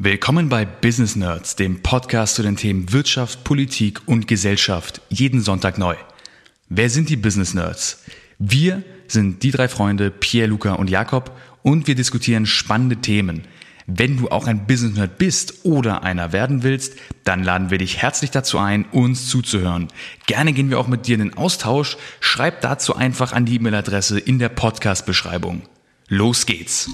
Willkommen bei Business Nerds, dem Podcast zu den Themen Wirtschaft, Politik und Gesellschaft, jeden Sonntag neu. Wer sind die Business Nerds? Wir sind die drei Freunde Pierre, Luca und Jakob und wir diskutieren spannende Themen. Wenn du auch ein Business Nerd bist oder einer werden willst, dann laden wir dich herzlich dazu ein, uns zuzuhören. Gerne gehen wir auch mit dir in den Austausch. Schreib dazu einfach an die E-Mail-Adresse in der Podcast-Beschreibung. Los geht's!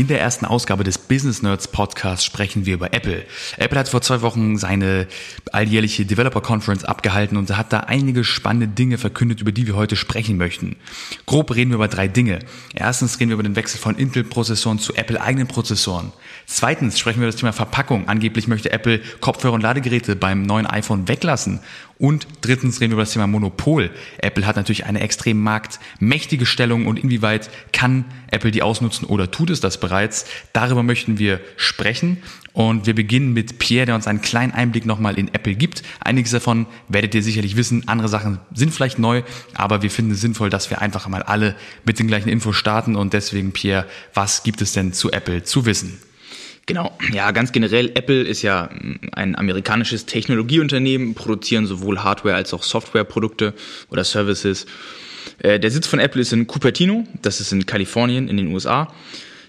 In der ersten Ausgabe des Business Nerds Podcasts sprechen wir über Apple. Apple hat vor zwei Wochen seine alljährliche Developer Conference abgehalten und hat da einige spannende Dinge verkündet, über die wir heute sprechen möchten. Grob reden wir über drei Dinge. Erstens reden wir über den Wechsel von Intel-Prozessoren zu Apple-eigenen Prozessoren. Zweitens sprechen wir über das Thema Verpackung. Angeblich möchte Apple Kopfhörer und Ladegeräte beim neuen iPhone weglassen. Und drittens reden wir über das Thema Monopol. Apple hat natürlich eine extrem marktmächtige Stellung und inwieweit kann Apple die ausnutzen oder tut es das bereits? Darüber möchten wir sprechen. Und wir beginnen mit Pierre, der uns einen kleinen Einblick nochmal in Apple gibt. Einiges davon werdet ihr sicherlich wissen, andere Sachen sind vielleicht neu, aber wir finden es sinnvoll, dass wir einfach mal alle mit den gleichen Infos starten. Und deswegen, Pierre, was gibt es denn zu Apple zu wissen? Genau, ja, ganz generell, Apple ist ja ein amerikanisches Technologieunternehmen, produzieren sowohl Hardware als auch Softwareprodukte oder Services. Äh, der Sitz von Apple ist in Cupertino, das ist in Kalifornien in den USA.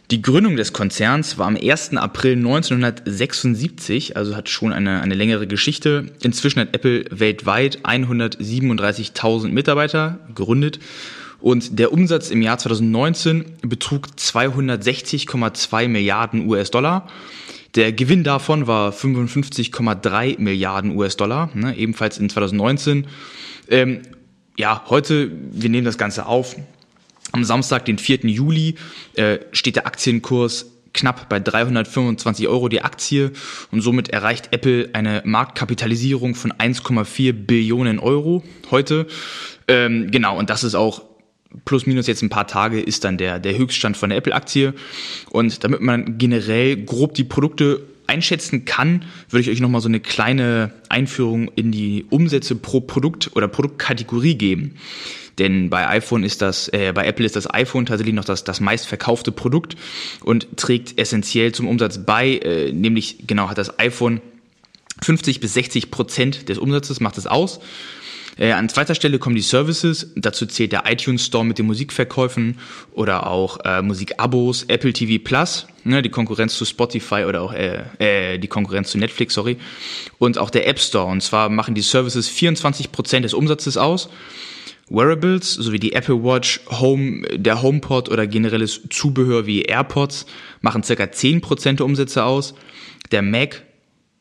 Die Gründung des Konzerns war am 1. April 1976, also hat schon eine, eine längere Geschichte. Inzwischen hat Apple weltweit 137.000 Mitarbeiter gegründet und der Umsatz im Jahr 2019 betrug 260,2 Milliarden US-Dollar. Der Gewinn davon war 55,3 Milliarden US-Dollar, ne, ebenfalls in 2019. Ähm, ja, heute, wir nehmen das Ganze auf. Am Samstag, den 4. Juli, äh, steht der Aktienkurs knapp bei 325 Euro die Aktie und somit erreicht Apple eine Marktkapitalisierung von 1,4 Billionen Euro heute. Ähm, genau, und das ist auch plus minus jetzt ein paar Tage ist dann der, der Höchststand von der Apple-Aktie. Und damit man generell grob die Produkte einschätzen kann, würde ich euch nochmal so eine kleine Einführung in die Umsätze pro Produkt oder Produktkategorie geben. Denn bei iPhone ist das, äh, bei Apple ist das iPhone tatsächlich noch das, das meistverkaufte Produkt und trägt essentiell zum Umsatz bei, äh, nämlich genau hat das iPhone 50 bis 60 Prozent des Umsatzes macht es aus. Äh, an zweiter Stelle kommen die Services. Dazu zählt der iTunes Store mit den Musikverkäufen oder auch äh, Musikabos, Apple TV Plus, ne, die Konkurrenz zu Spotify oder auch äh, äh, die Konkurrenz zu Netflix, sorry. Und auch der App Store. Und zwar machen die Services 24 Prozent des Umsatzes aus. Wearables sowie die Apple Watch, Home, der HomePod oder generelles Zubehör wie AirPods machen circa 10% der Umsätze aus. Der Mac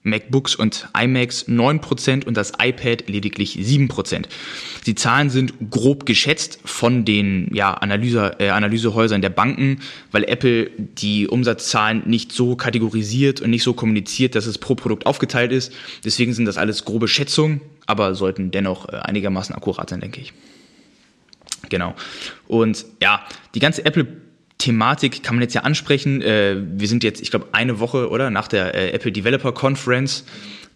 MacBooks und iMacs 9% und das iPad lediglich 7%. Die Zahlen sind grob geschätzt von den ja, Analyse, äh, Analysehäusern der Banken, weil Apple die Umsatzzahlen nicht so kategorisiert und nicht so kommuniziert, dass es pro Produkt aufgeteilt ist. Deswegen sind das alles grobe Schätzungen, aber sollten dennoch äh, einigermaßen akkurat sein, denke ich. Genau. Und ja, die ganze Apple Thematik kann man jetzt ja ansprechen. Äh, wir sind jetzt, ich glaube, eine Woche oder nach der äh, Apple Developer Conference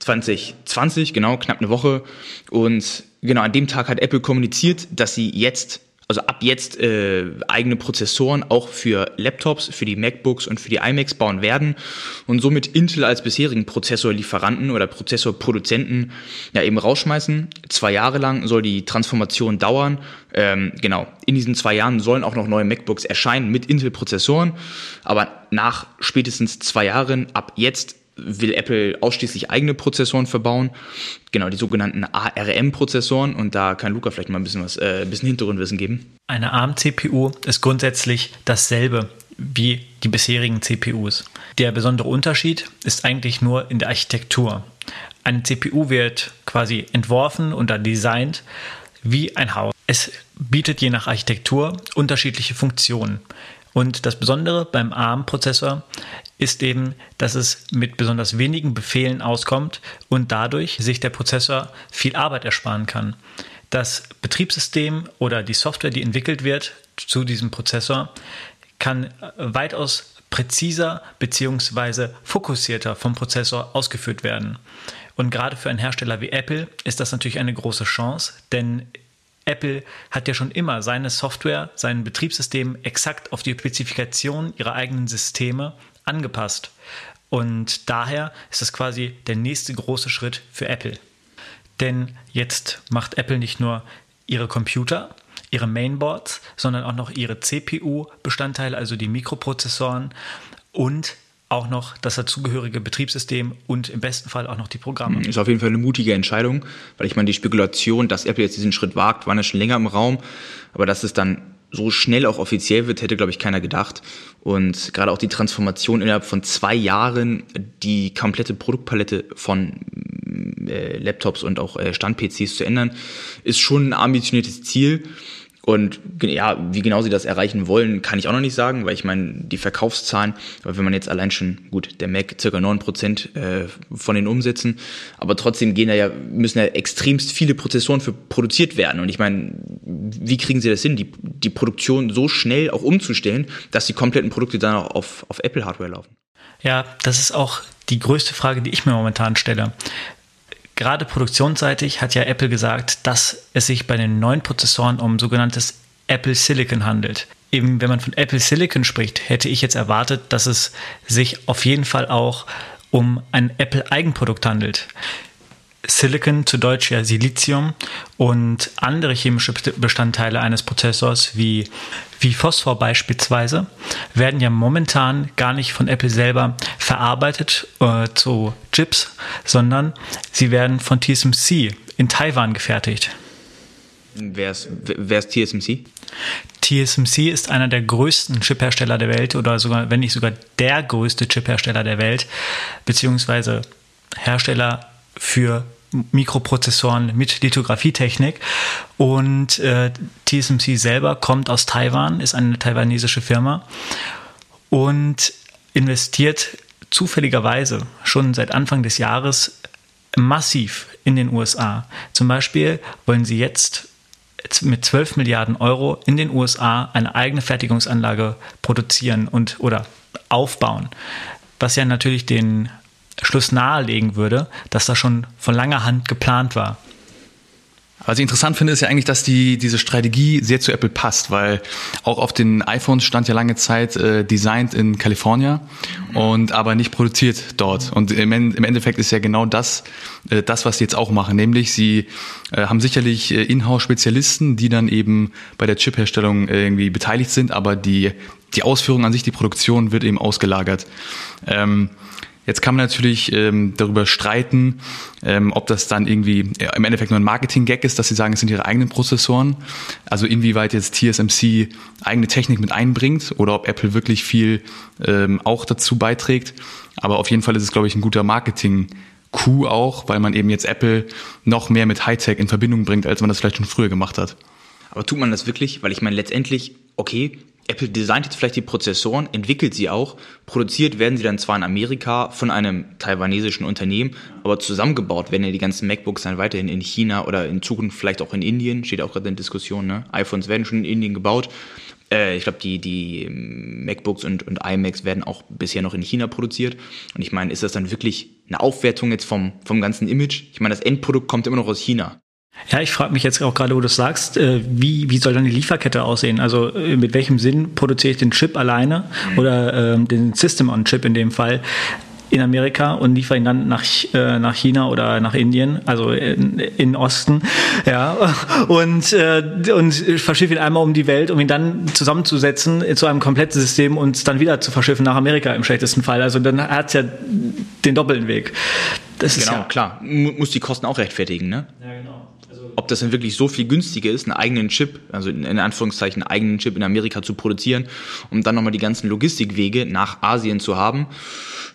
2020, genau, knapp eine Woche. Und genau an dem Tag hat Apple kommuniziert, dass sie jetzt also ab jetzt äh, eigene Prozessoren auch für Laptops, für die MacBooks und für die iMacs bauen werden und somit Intel als bisherigen Prozessorlieferanten oder Prozessorproduzenten ja eben rausschmeißen. Zwei Jahre lang soll die Transformation dauern. Ähm, genau, in diesen zwei Jahren sollen auch noch neue MacBooks erscheinen mit Intel-Prozessoren, aber nach spätestens zwei Jahren, ab jetzt will Apple ausschließlich eigene Prozessoren verbauen, genau die sogenannten ARM-Prozessoren und da kann Luca vielleicht mal ein bisschen was, äh, ein bisschen Hintergrundwissen geben. Eine ARM-CPU ist grundsätzlich dasselbe wie die bisherigen CPUs. Der besondere Unterschied ist eigentlich nur in der Architektur. Eine CPU wird quasi entworfen und dann designt wie ein Haus. Es bietet je nach Architektur unterschiedliche Funktionen. Und das Besondere beim ARM-Prozessor ist eben, dass es mit besonders wenigen Befehlen auskommt und dadurch sich der Prozessor viel Arbeit ersparen kann. Das Betriebssystem oder die Software, die entwickelt wird zu diesem Prozessor, kann weitaus präziser bzw. fokussierter vom Prozessor ausgeführt werden. Und gerade für einen Hersteller wie Apple ist das natürlich eine große Chance, denn Apple hat ja schon immer seine Software, sein Betriebssystem exakt auf die Spezifikation ihrer eigenen Systeme angepasst. Und daher ist das quasi der nächste große Schritt für Apple. Denn jetzt macht Apple nicht nur ihre Computer, ihre Mainboards, sondern auch noch ihre CPU-Bestandteile, also die Mikroprozessoren und auch noch das dazugehörige Betriebssystem und im besten Fall auch noch die Programme. Ist auf jeden Fall eine mutige Entscheidung, weil ich meine, die Spekulation, dass Apple jetzt diesen Schritt wagt, war ja schon länger im Raum, aber dass es dann so schnell auch offiziell wird, hätte, glaube ich, keiner gedacht. Und gerade auch die Transformation innerhalb von zwei Jahren, die komplette Produktpalette von äh, Laptops und auch äh, Stand-PCs zu ändern, ist schon ein ambitioniertes Ziel. Und ja, wie genau sie das erreichen wollen, kann ich auch noch nicht sagen, weil ich meine, die Verkaufszahlen, wenn man jetzt allein schon, gut, der Mac circa 9% äh, von den Umsätzen, aber trotzdem gehen da ja, müssen ja extremst viele Prozessoren für produziert werden. Und ich meine, wie kriegen sie das hin, die, die Produktion so schnell auch umzustellen, dass die kompletten Produkte dann auch auf, auf Apple-Hardware laufen? Ja, das ist auch die größte Frage, die ich mir momentan stelle. Gerade produktionsseitig hat ja Apple gesagt, dass es sich bei den neuen Prozessoren um sogenanntes Apple Silicon handelt. Eben, wenn man von Apple Silicon spricht, hätte ich jetzt erwartet, dass es sich auf jeden Fall auch um ein Apple Eigenprodukt handelt. Silicon, zu Deutsch ja Silizium und andere chemische Bestandteile eines Prozessors wie, wie Phosphor beispielsweise werden ja momentan gar nicht von Apple selber verarbeitet äh, zu Chips, sondern sie werden von TSMC in Taiwan gefertigt. Wer ist, wer ist TSMC? TSMC ist einer der größten Chiphersteller der Welt oder sogar, wenn nicht sogar der größte Chiphersteller der Welt, beziehungsweise Hersteller für Mikroprozessoren mit Lithografietechnik. Und äh, TSMC selber kommt aus Taiwan, ist eine taiwanesische Firma und investiert zufälligerweise schon seit Anfang des Jahres massiv in den USA. Zum Beispiel wollen sie jetzt mit 12 Milliarden Euro in den USA eine eigene Fertigungsanlage produzieren und oder aufbauen, was ja natürlich den Schluss nahelegen würde, dass das schon von langer Hand geplant war. Was ich interessant finde, ist ja eigentlich, dass die, diese Strategie sehr zu Apple passt, weil auch auf den iPhones stand ja lange Zeit äh, designed in California und aber nicht produziert dort. Und im, im Endeffekt ist ja genau das, äh, das, was sie jetzt auch machen, nämlich sie äh, haben sicherlich äh, Inhouse-Spezialisten, die dann eben bei der Chip-Herstellung äh, irgendwie beteiligt sind, aber die, die Ausführung an sich, die Produktion wird eben ausgelagert. Ähm, Jetzt kann man natürlich ähm, darüber streiten, ähm, ob das dann irgendwie ja, im Endeffekt nur ein Marketing-Gag ist, dass sie sagen, es sind ihre eigenen Prozessoren. Also inwieweit jetzt TSMC eigene Technik mit einbringt oder ob Apple wirklich viel ähm, auch dazu beiträgt. Aber auf jeden Fall ist es, glaube ich, ein guter Marketing-Coup auch, weil man eben jetzt Apple noch mehr mit Hightech in Verbindung bringt, als man das vielleicht schon früher gemacht hat. Aber tut man das wirklich? Weil ich meine, letztendlich, okay, Apple designt jetzt vielleicht die Prozessoren, entwickelt sie auch, produziert werden sie dann zwar in Amerika von einem taiwanesischen Unternehmen, aber zusammengebaut werden ja die ganzen MacBooks dann weiterhin in China oder in Zukunft vielleicht auch in Indien, steht auch gerade in Diskussion, ne? iPhones werden schon in Indien gebaut. Äh, ich glaube, die, die MacBooks und, und iMacs werden auch bisher noch in China produziert. Und ich meine, ist das dann wirklich eine Aufwertung jetzt vom, vom ganzen Image? Ich meine, das Endprodukt kommt immer noch aus China. Ja, ich frage mich jetzt auch gerade, wo du sagst, äh, wie, wie soll dann die Lieferkette aussehen? Also äh, mit welchem Sinn produziere ich den Chip alleine mhm. oder ähm, den System-on-Chip in dem Fall? in Amerika und liefere ihn dann nach, äh, nach China oder nach Indien, also in, in Osten, ja, und, äh, und verschiffe ihn einmal um die Welt, um ihn dann zusammenzusetzen zu einem kompletten System und dann wieder zu verschiffen nach Amerika im schlechtesten Fall. Also dann hat es ja den doppelten Weg. Das genau, ist ja klar. Muss die Kosten auch rechtfertigen, ne? Ja, genau ob das denn wirklich so viel günstiger ist, einen eigenen Chip, also in Anführungszeichen einen eigenen Chip in Amerika zu produzieren, um dann nochmal die ganzen Logistikwege nach Asien zu haben,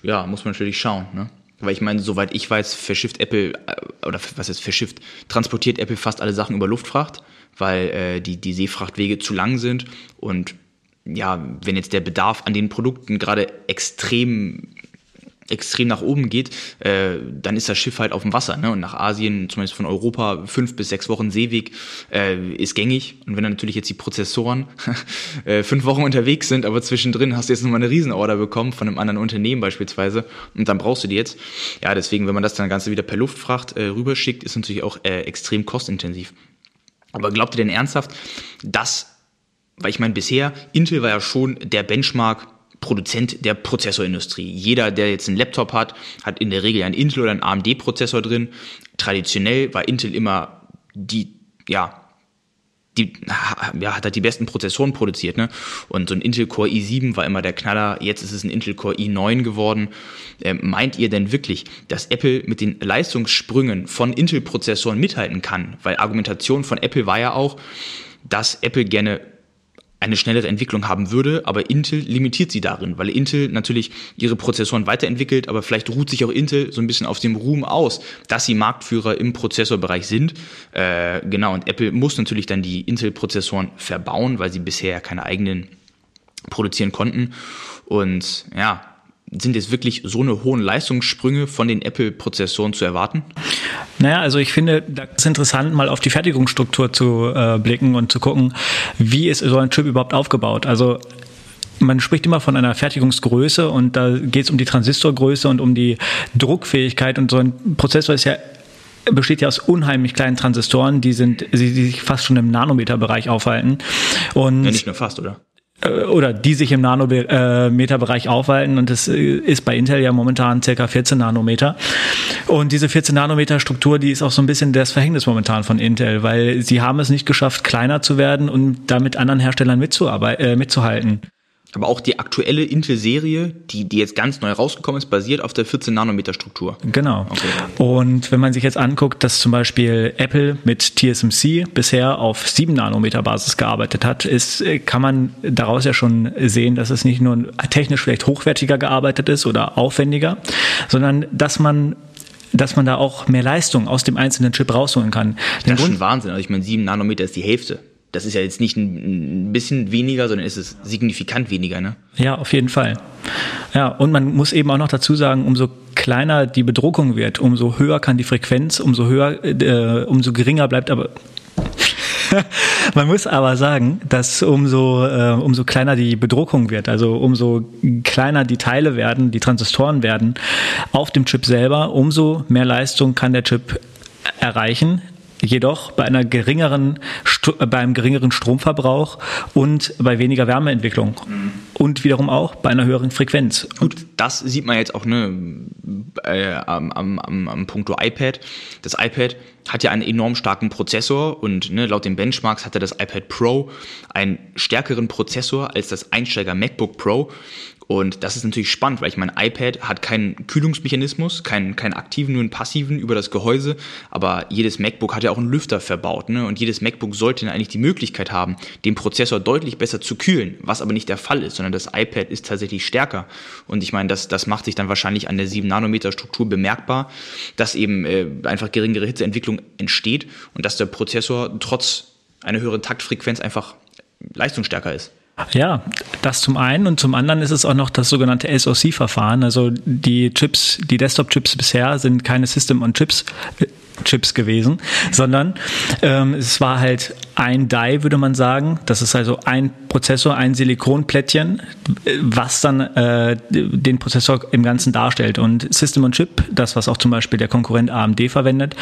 ja, muss man natürlich schauen. Ne? Weil ich meine, soweit ich weiß, verschifft Apple, äh, oder was heißt verschifft, transportiert Apple fast alle Sachen über Luftfracht, weil äh, die, die Seefrachtwege zu lang sind und ja, wenn jetzt der Bedarf an den Produkten gerade extrem extrem nach oben geht, äh, dann ist das Schiff halt auf dem Wasser. Ne? Und nach Asien, zumindest von Europa, fünf bis sechs Wochen Seeweg äh, ist gängig. Und wenn dann natürlich jetzt die Prozessoren äh, fünf Wochen unterwegs sind, aber zwischendrin hast du jetzt nochmal eine Riesenorder bekommen von einem anderen Unternehmen beispielsweise und dann brauchst du die jetzt. Ja, deswegen, wenn man das dann Ganze wieder per Luftfracht äh, rüberschickt, ist natürlich auch äh, extrem kostintensiv. Aber glaubt ihr denn ernsthaft, dass, weil ich meine, bisher, Intel war ja schon der Benchmark Produzent der Prozessorindustrie. Jeder, der jetzt einen Laptop hat, hat in der Regel einen Intel oder einen AMD-Prozessor drin. Traditionell war Intel immer die, ja, die, ja, hat halt die besten Prozessoren produziert, ne? Und so ein Intel Core i7 war immer der Knaller, jetzt ist es ein Intel Core i9 geworden. Ähm, meint ihr denn wirklich, dass Apple mit den Leistungssprüngen von Intel-Prozessoren mithalten kann? Weil Argumentation von Apple war ja auch, dass Apple gerne eine schnellere Entwicklung haben würde, aber Intel limitiert sie darin, weil Intel natürlich ihre Prozessoren weiterentwickelt, aber vielleicht ruht sich auch Intel so ein bisschen auf dem Ruhm aus, dass sie Marktführer im Prozessorbereich sind. Äh, genau, und Apple muss natürlich dann die Intel-Prozessoren verbauen, weil sie bisher keine eigenen produzieren konnten. Und ja, sind jetzt wirklich so eine hohen Leistungssprünge von den Apple-Prozessoren zu erwarten? Naja, also ich finde, da ist interessant, mal auf die Fertigungsstruktur zu äh, blicken und zu gucken, wie ist so ein Chip überhaupt aufgebaut. Also man spricht immer von einer Fertigungsgröße und da geht es um die Transistorgröße und um die Druckfähigkeit und so ein Prozessor ist ja besteht ja aus unheimlich kleinen Transistoren, die sind, die sich fast schon im Nanometerbereich aufhalten. Und ja, nicht nur fast, oder? Äh, oder die sich im Nanometerbereich aufhalten und das äh, ist bei Intel ja momentan circa 14 Nanometer. Und diese 14 Nanometer Struktur, die ist auch so ein bisschen das Verhängnis momentan von Intel, weil sie haben es nicht geschafft, kleiner zu werden und damit anderen Herstellern äh, mitzuhalten. Aber auch die aktuelle Intel-Serie, die, die jetzt ganz neu rausgekommen ist, basiert auf der 14-Nanometer-Struktur. Genau. Okay. Und wenn man sich jetzt anguckt, dass zum Beispiel Apple mit TSMC bisher auf 7-Nanometer-Basis gearbeitet hat, ist, kann man daraus ja schon sehen, dass es nicht nur technisch vielleicht hochwertiger gearbeitet ist oder aufwendiger, sondern dass man dass man da auch mehr Leistung aus dem einzelnen Chip rausholen kann. Das ist schon Wahnsinn. Also ich meine, 7 Nanometer ist die Hälfte das ist ja jetzt nicht ein bisschen weniger, sondern ist es signifikant weniger, ne? Ja, auf jeden Fall. Ja, und man muss eben auch noch dazu sagen, umso kleiner die Bedruckung wird, umso höher kann die Frequenz, umso höher, äh, umso geringer bleibt aber man muss aber sagen, dass umso, äh, umso kleiner die Bedruckung wird, also umso kleiner die Teile werden, die Transistoren werden auf dem Chip selber, umso mehr Leistung kann der Chip erreichen jedoch bei einer geringeren, äh, beim geringeren Stromverbrauch und bei weniger Wärmeentwicklung mhm. und wiederum auch bei einer höheren Frequenz. Und das sieht man jetzt auch ne, äh, am, am, am, am Punkto iPad. Das iPad hat ja einen enorm starken Prozessor und ne, laut den Benchmarks hatte das iPad Pro einen stärkeren Prozessor als das Einsteiger MacBook Pro. Und das ist natürlich spannend, weil ich mein iPad hat keinen Kühlungsmechanismus, keinen, keinen aktiven, nur einen passiven über das Gehäuse. Aber jedes MacBook hat ja auch einen Lüfter verbaut. Ne? Und jedes MacBook sollte dann eigentlich die Möglichkeit haben, den Prozessor deutlich besser zu kühlen, was aber nicht der Fall ist, sondern das iPad ist tatsächlich stärker. Und ich meine, das, das macht sich dann wahrscheinlich an der 7-Nanometer-Struktur bemerkbar, dass eben äh, einfach geringere Hitzeentwicklung entsteht und dass der Prozessor trotz einer höheren Taktfrequenz einfach leistungsstärker ist. Ja, das zum einen und zum anderen ist es auch noch das sogenannte SoC-Verfahren. Also die Chips, die Desktop-Chips bisher sind keine System-on-Chips. Äh, Chips gewesen, sondern ähm, es war halt ein Die, würde man sagen. Das ist also ein Prozessor, ein Silikonplättchen, was dann äh, den Prozessor im Ganzen darstellt. Und System on Chip, das was auch zum Beispiel der Konkurrent AMD verwendet,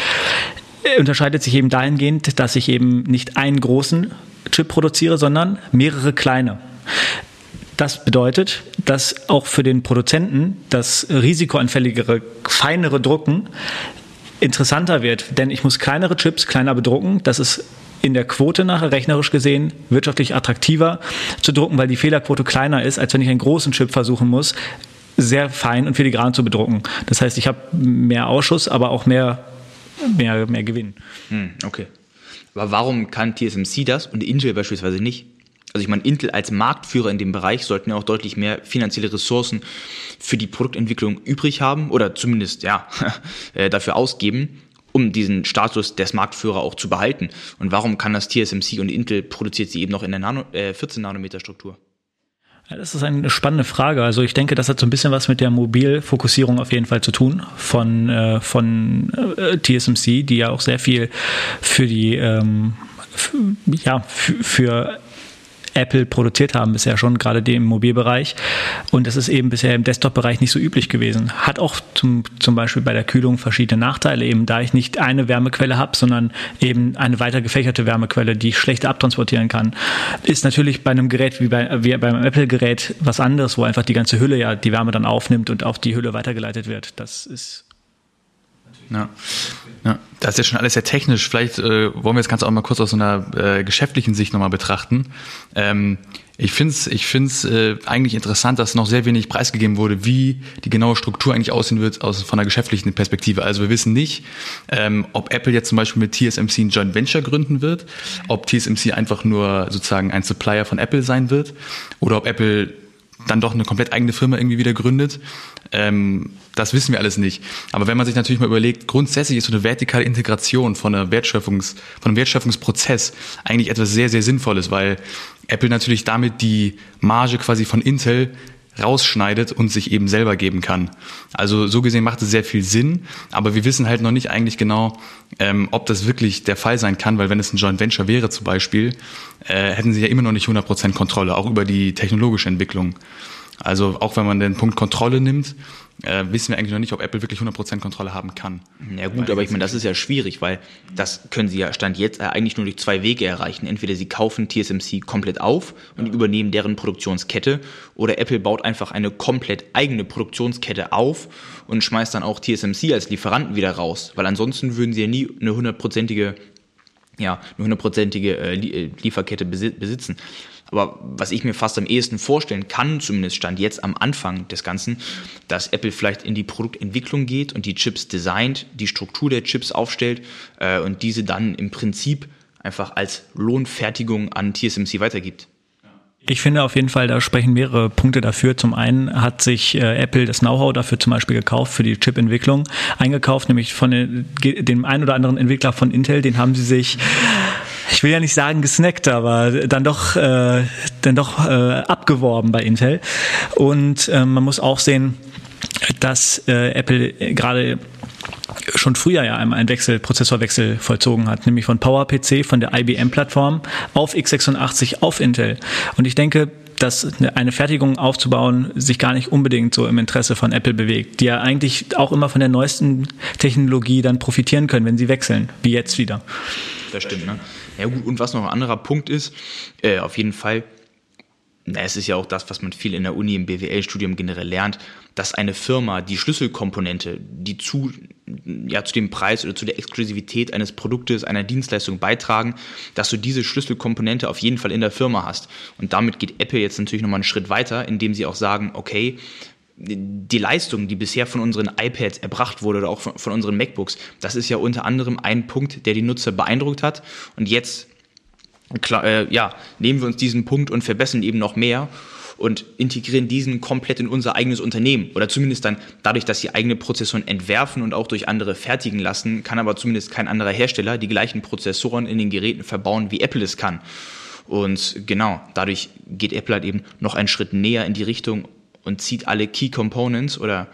äh, unterscheidet sich eben dahingehend, dass ich eben nicht einen großen Chip produziere, sondern mehrere kleine. Das bedeutet, dass auch für den Produzenten das risikoanfälligere, feinere Drucken interessanter wird, denn ich muss kleinere Chips kleiner bedrucken. Das ist in der Quote nachher rechnerisch gesehen wirtschaftlich attraktiver zu drucken, weil die Fehlerquote kleiner ist, als wenn ich einen großen Chip versuchen muss, sehr fein und filigran zu bedrucken. Das heißt, ich habe mehr Ausschuss, aber auch mehr, mehr, mehr Gewinn. Hm, okay. Aber warum kann TSMC das und Intel beispielsweise nicht? Also ich meine, Intel als Marktführer in dem Bereich sollten ja auch deutlich mehr finanzielle Ressourcen für die Produktentwicklung übrig haben oder zumindest ja äh, dafür ausgeben, um diesen Status des Marktführer auch zu behalten. Und warum kann das TSMC und Intel produziert sie eben noch in der Nano, äh, 14 Nanometer Struktur? Das ist eine spannende Frage. Also ich denke, das hat so ein bisschen was mit der Mobilfokussierung auf jeden Fall zu tun von, äh, von äh, TSMC, die ja auch sehr viel für die ähm, ja, für Apple produziert haben bisher schon, gerade dem Mobilbereich. Und das ist eben bisher im Desktop-Bereich nicht so üblich gewesen. Hat auch zum, zum Beispiel bei der Kühlung verschiedene Nachteile, eben da ich nicht eine Wärmequelle habe, sondern eben eine weiter gefächerte Wärmequelle, die ich schlechter abtransportieren kann. Ist natürlich bei einem Gerät wie, bei, wie beim Apple-Gerät was anderes, wo einfach die ganze Hülle ja die Wärme dann aufnimmt und auf die Hülle weitergeleitet wird. Das ist ja. ja. Das ist ja schon alles sehr technisch. Vielleicht äh, wollen wir das Ganze auch mal kurz aus einer äh, geschäftlichen Sicht nochmal betrachten. Ähm, ich finde es ich find's, äh, eigentlich interessant, dass noch sehr wenig preisgegeben wurde, wie die genaue Struktur eigentlich aussehen wird aus, von der geschäftlichen Perspektive. Also wir wissen nicht, ähm, ob Apple jetzt zum Beispiel mit TSMC ein Joint Venture gründen wird, ob TSMC einfach nur sozusagen ein Supplier von Apple sein wird oder ob Apple dann doch eine komplett eigene Firma irgendwie wieder gründet. Ähm, das wissen wir alles nicht. Aber wenn man sich natürlich mal überlegt, grundsätzlich ist so eine vertikale Integration von, einer Wertschöpfungs, von einem Wertschöpfungsprozess eigentlich etwas sehr, sehr Sinnvolles, weil Apple natürlich damit die Marge quasi von Intel rausschneidet und sich eben selber geben kann. Also so gesehen macht es sehr viel Sinn, aber wir wissen halt noch nicht eigentlich genau, ähm, ob das wirklich der Fall sein kann, weil wenn es ein Joint Venture wäre zum Beispiel, äh, hätten sie ja immer noch nicht 100% Kontrolle, auch über die technologische Entwicklung. Also auch wenn man den Punkt Kontrolle nimmt, äh, wissen wir eigentlich noch nicht, ob Apple wirklich 100% Kontrolle haben kann. Ja gut, aber ich meine, das ist ja schwierig, weil das können sie ja Stand jetzt eigentlich nur durch zwei Wege erreichen. Entweder sie kaufen TSMC komplett auf und übernehmen deren Produktionskette oder Apple baut einfach eine komplett eigene Produktionskette auf und schmeißt dann auch TSMC als Lieferanten wieder raus, weil ansonsten würden sie ja nie eine hundertprozentige ja, eine hundertprozentige äh, äh, Lieferkette besitzen. Aber was ich mir fast am ehesten vorstellen kann, zumindest stand jetzt am Anfang des Ganzen, dass Apple vielleicht in die Produktentwicklung geht und die Chips designt, die Struktur der Chips aufstellt äh, und diese dann im Prinzip einfach als Lohnfertigung an TSMC weitergibt. Ich finde auf jeden Fall, da sprechen mehrere Punkte dafür. Zum einen hat sich äh, Apple das Know-how dafür zum Beispiel gekauft für die Chip-Entwicklung, eingekauft, nämlich von den, dem einen oder anderen Entwickler von Intel, den haben sie sich ich will ja nicht sagen gesnackt, aber dann doch, äh, dann doch äh, abgeworben bei Intel. Und äh, man muss auch sehen, dass äh, Apple gerade schon früher ja einmal einen Wechsel, Prozessorwechsel vollzogen hat, nämlich von PowerPC, von der IBM-Plattform auf x86 auf Intel. Und ich denke, dass eine Fertigung aufzubauen sich gar nicht unbedingt so im Interesse von Apple bewegt, die ja eigentlich auch immer von der neuesten Technologie dann profitieren können, wenn sie wechseln, wie jetzt wieder. Das stimmt, ne? Ja gut, und was noch ein anderer Punkt ist, äh, auf jeden Fall, na, es ist ja auch das, was man viel in der Uni im BWL-Studium generell lernt, dass eine Firma die Schlüsselkomponente, die zu, ja, zu dem Preis oder zu der Exklusivität eines Produktes, einer Dienstleistung beitragen, dass du diese Schlüsselkomponente auf jeden Fall in der Firma hast. Und damit geht Apple jetzt natürlich nochmal einen Schritt weiter, indem sie auch sagen, okay, die Leistung, die bisher von unseren iPads erbracht wurde oder auch von, von, unseren MacBooks, das ist ja unter anderem ein Punkt, der die Nutzer beeindruckt hat. Und jetzt klar, äh, ja, nehmen wir uns diesen Punkt und verbessern eben noch mehr und integrieren diesen komplett in unser eigenes Unternehmen. Oder zumindest dann dadurch, dass sie eigene Prozessoren entwerfen und auch durch andere fertigen lassen, kann aber zumindest kein anderer Hersteller die gleichen Prozessoren in den Geräten verbauen, wie Apple es kann. Und genau, dadurch geht Apple halt eben noch einen Schritt näher in die Richtung und zieht alle Key Components oder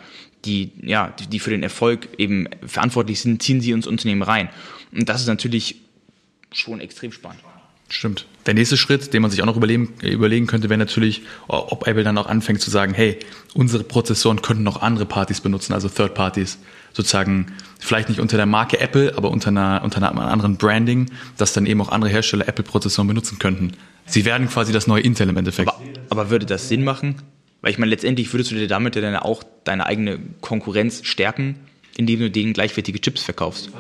die, ja, die, die für den Erfolg eben verantwortlich sind, ziehen sie ins Unternehmen rein. Und das ist natürlich schon extrem spannend. Stimmt. Der nächste Schritt, den man sich auch noch überlegen, überlegen könnte, wäre natürlich, ob Apple dann auch anfängt zu sagen, hey, unsere Prozessoren könnten noch andere Partys benutzen, also Third Parties, sozusagen vielleicht nicht unter der Marke Apple, aber unter einer, unter einer anderen Branding, dass dann eben auch andere Hersteller Apple-Prozessoren benutzen könnten. Sie werden quasi das neue Intel im Endeffekt. Aber, aber würde das Sinn machen? Weil ich meine, letztendlich würdest du dir damit ja dann auch deine eigene Konkurrenz stärken, indem du denen gleichwertige Chips verkaufst.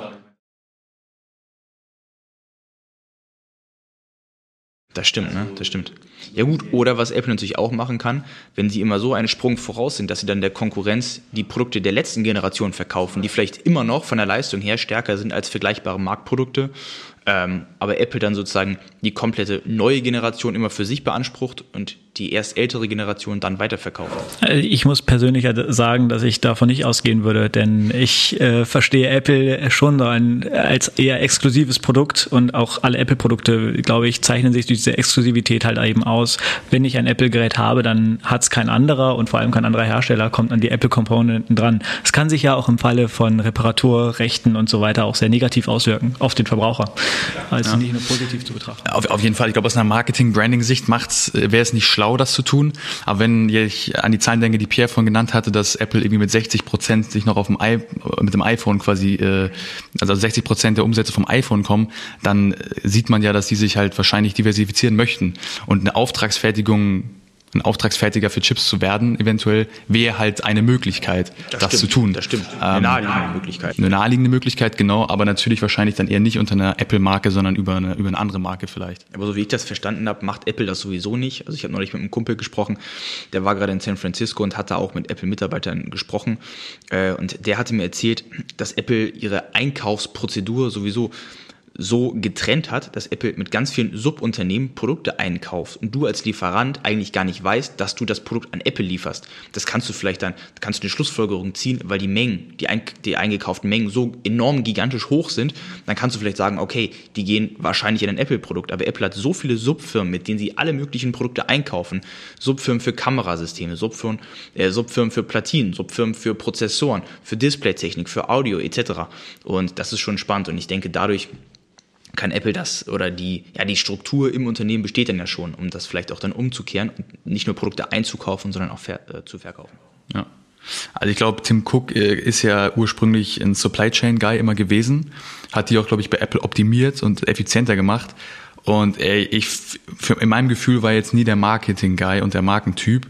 Das stimmt, ne? Das stimmt. Ja gut, oder was Apple natürlich auch machen kann, wenn sie immer so einen Sprung voraus sind, dass sie dann der Konkurrenz die Produkte der letzten Generation verkaufen, die vielleicht immer noch von der Leistung her stärker sind als vergleichbare Marktprodukte, ähm, aber Apple dann sozusagen die komplette neue Generation immer für sich beansprucht und die erst ältere Generation dann weiterverkauft. Äh, ich muss persönlich sagen, dass ich davon nicht ausgehen würde, denn ich äh, verstehe Apple schon ein, als eher exklusives Produkt und auch alle Apple-Produkte, glaube ich, zeichnen sich durch diese Exklusivität halt eben aus. Wenn ich ein Apple-Gerät habe, dann hat es kein anderer und vor allem kein anderer Hersteller kommt an die Apple-Komponenten dran. Es kann sich ja auch im Falle von Reparaturrechten und so weiter auch sehr negativ auswirken auf den Verbraucher. Also ja. nicht nur positiv zu betrachten. Auf, auf jeden Fall, ich glaube, aus einer Marketing-Branding-Sicht äh, wäre es nicht schlau, schlau, das zu tun. Aber wenn ich an die Zahlen denke, die Pierre von genannt hatte, dass Apple irgendwie mit 60 Prozent sich noch auf dem I, mit dem iPhone quasi, äh, also 60 Prozent der Umsätze vom iPhone kommen, dann sieht man ja, dass die sich halt wahrscheinlich diversifizieren möchten. Und eine Auftragsfertigung ein Auftragsfertiger für Chips zu werden, eventuell, wäre halt eine Möglichkeit, das, das zu tun. Das stimmt. Eine ähm, naheliegende Möglichkeit. Eine naheliegende Möglichkeit, genau, aber natürlich wahrscheinlich dann eher nicht unter einer Apple-Marke, sondern über eine, über eine andere Marke vielleicht. Aber so wie ich das verstanden habe, macht Apple das sowieso nicht. Also ich habe neulich mit einem Kumpel gesprochen, der war gerade in San Francisco und hatte auch mit Apple-Mitarbeitern gesprochen. Äh, und der hatte mir erzählt, dass Apple ihre Einkaufsprozedur sowieso so getrennt hat, dass Apple mit ganz vielen Subunternehmen Produkte einkauft und du als Lieferant eigentlich gar nicht weißt, dass du das Produkt an Apple lieferst. Das kannst du vielleicht dann, kannst du eine Schlussfolgerung ziehen, weil die Mengen, die, ein, die eingekauften Mengen so enorm gigantisch hoch sind, dann kannst du vielleicht sagen, okay, die gehen wahrscheinlich in ein Apple-Produkt, aber Apple hat so viele Subfirmen, mit denen sie alle möglichen Produkte einkaufen. Subfirmen für Kamerasysteme, Subfirmen, äh, Subfirmen für Platinen, Subfirmen für Prozessoren, für Displaytechnik, für Audio etc. Und das ist schon spannend und ich denke dadurch, kann Apple das oder die, ja, die Struktur im Unternehmen besteht dann ja schon, um das vielleicht auch dann umzukehren und nicht nur Produkte einzukaufen, sondern auch ver äh, zu verkaufen. Ja. Also ich glaube, Tim Cook äh, ist ja ursprünglich ein Supply Chain Guy immer gewesen, hat die auch, glaube ich, bei Apple optimiert und effizienter gemacht. Und ey, ich, für, in meinem Gefühl war jetzt nie der Marketing Guy und der Markentyp.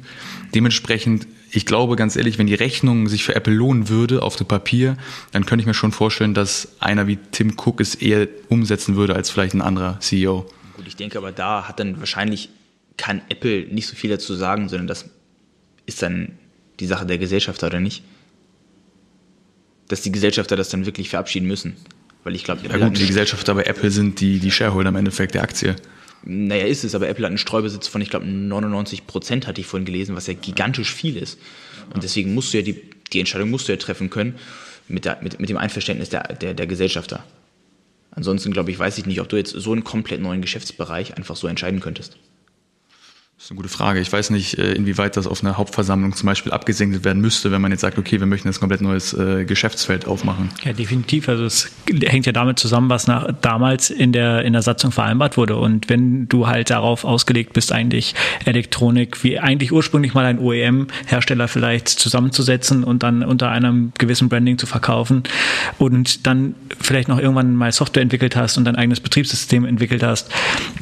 Dementsprechend ich glaube ganz ehrlich, wenn die Rechnung sich für Apple lohnen würde auf dem Papier, dann könnte ich mir schon vorstellen, dass einer wie Tim Cook es eher umsetzen würde als vielleicht ein anderer CEO. Gut, ich denke aber da hat dann wahrscheinlich kann Apple nicht so viel dazu sagen, sondern das ist dann die Sache der Gesellschafter oder nicht? Dass die Gesellschafter das dann wirklich verabschieden müssen. Weil ich glaube, ja, gut, die Gesellschafter bei Apple sind die, die Shareholder im Endeffekt der Aktie. Naja, ist es, aber Apple hat einen Streubesitz von, ich glaube, 99 Prozent, hatte ich vorhin gelesen, was ja gigantisch viel ist. Und deswegen musst du ja die, die Entscheidung musst du ja treffen können mit, der, mit, mit dem Einverständnis der, der, der Gesellschafter. Ansonsten, glaube ich, weiß ich nicht, ob du jetzt so einen komplett neuen Geschäftsbereich einfach so entscheiden könntest. Das ist eine gute Frage. Ich weiß nicht, äh, inwieweit das auf einer Hauptversammlung zum Beispiel abgesegnet werden müsste, wenn man jetzt sagt, okay, wir möchten jetzt komplett neues äh, Geschäftsfeld aufmachen. Ja, definitiv. Also es hängt ja damit zusammen, was nach, damals in der, in der Satzung vereinbart wurde. Und wenn du halt darauf ausgelegt bist, eigentlich Elektronik, wie eigentlich ursprünglich mal ein OEM-Hersteller vielleicht zusammenzusetzen und dann unter einem gewissen Branding zu verkaufen und dann vielleicht noch irgendwann mal Software entwickelt hast und dein eigenes Betriebssystem entwickelt hast,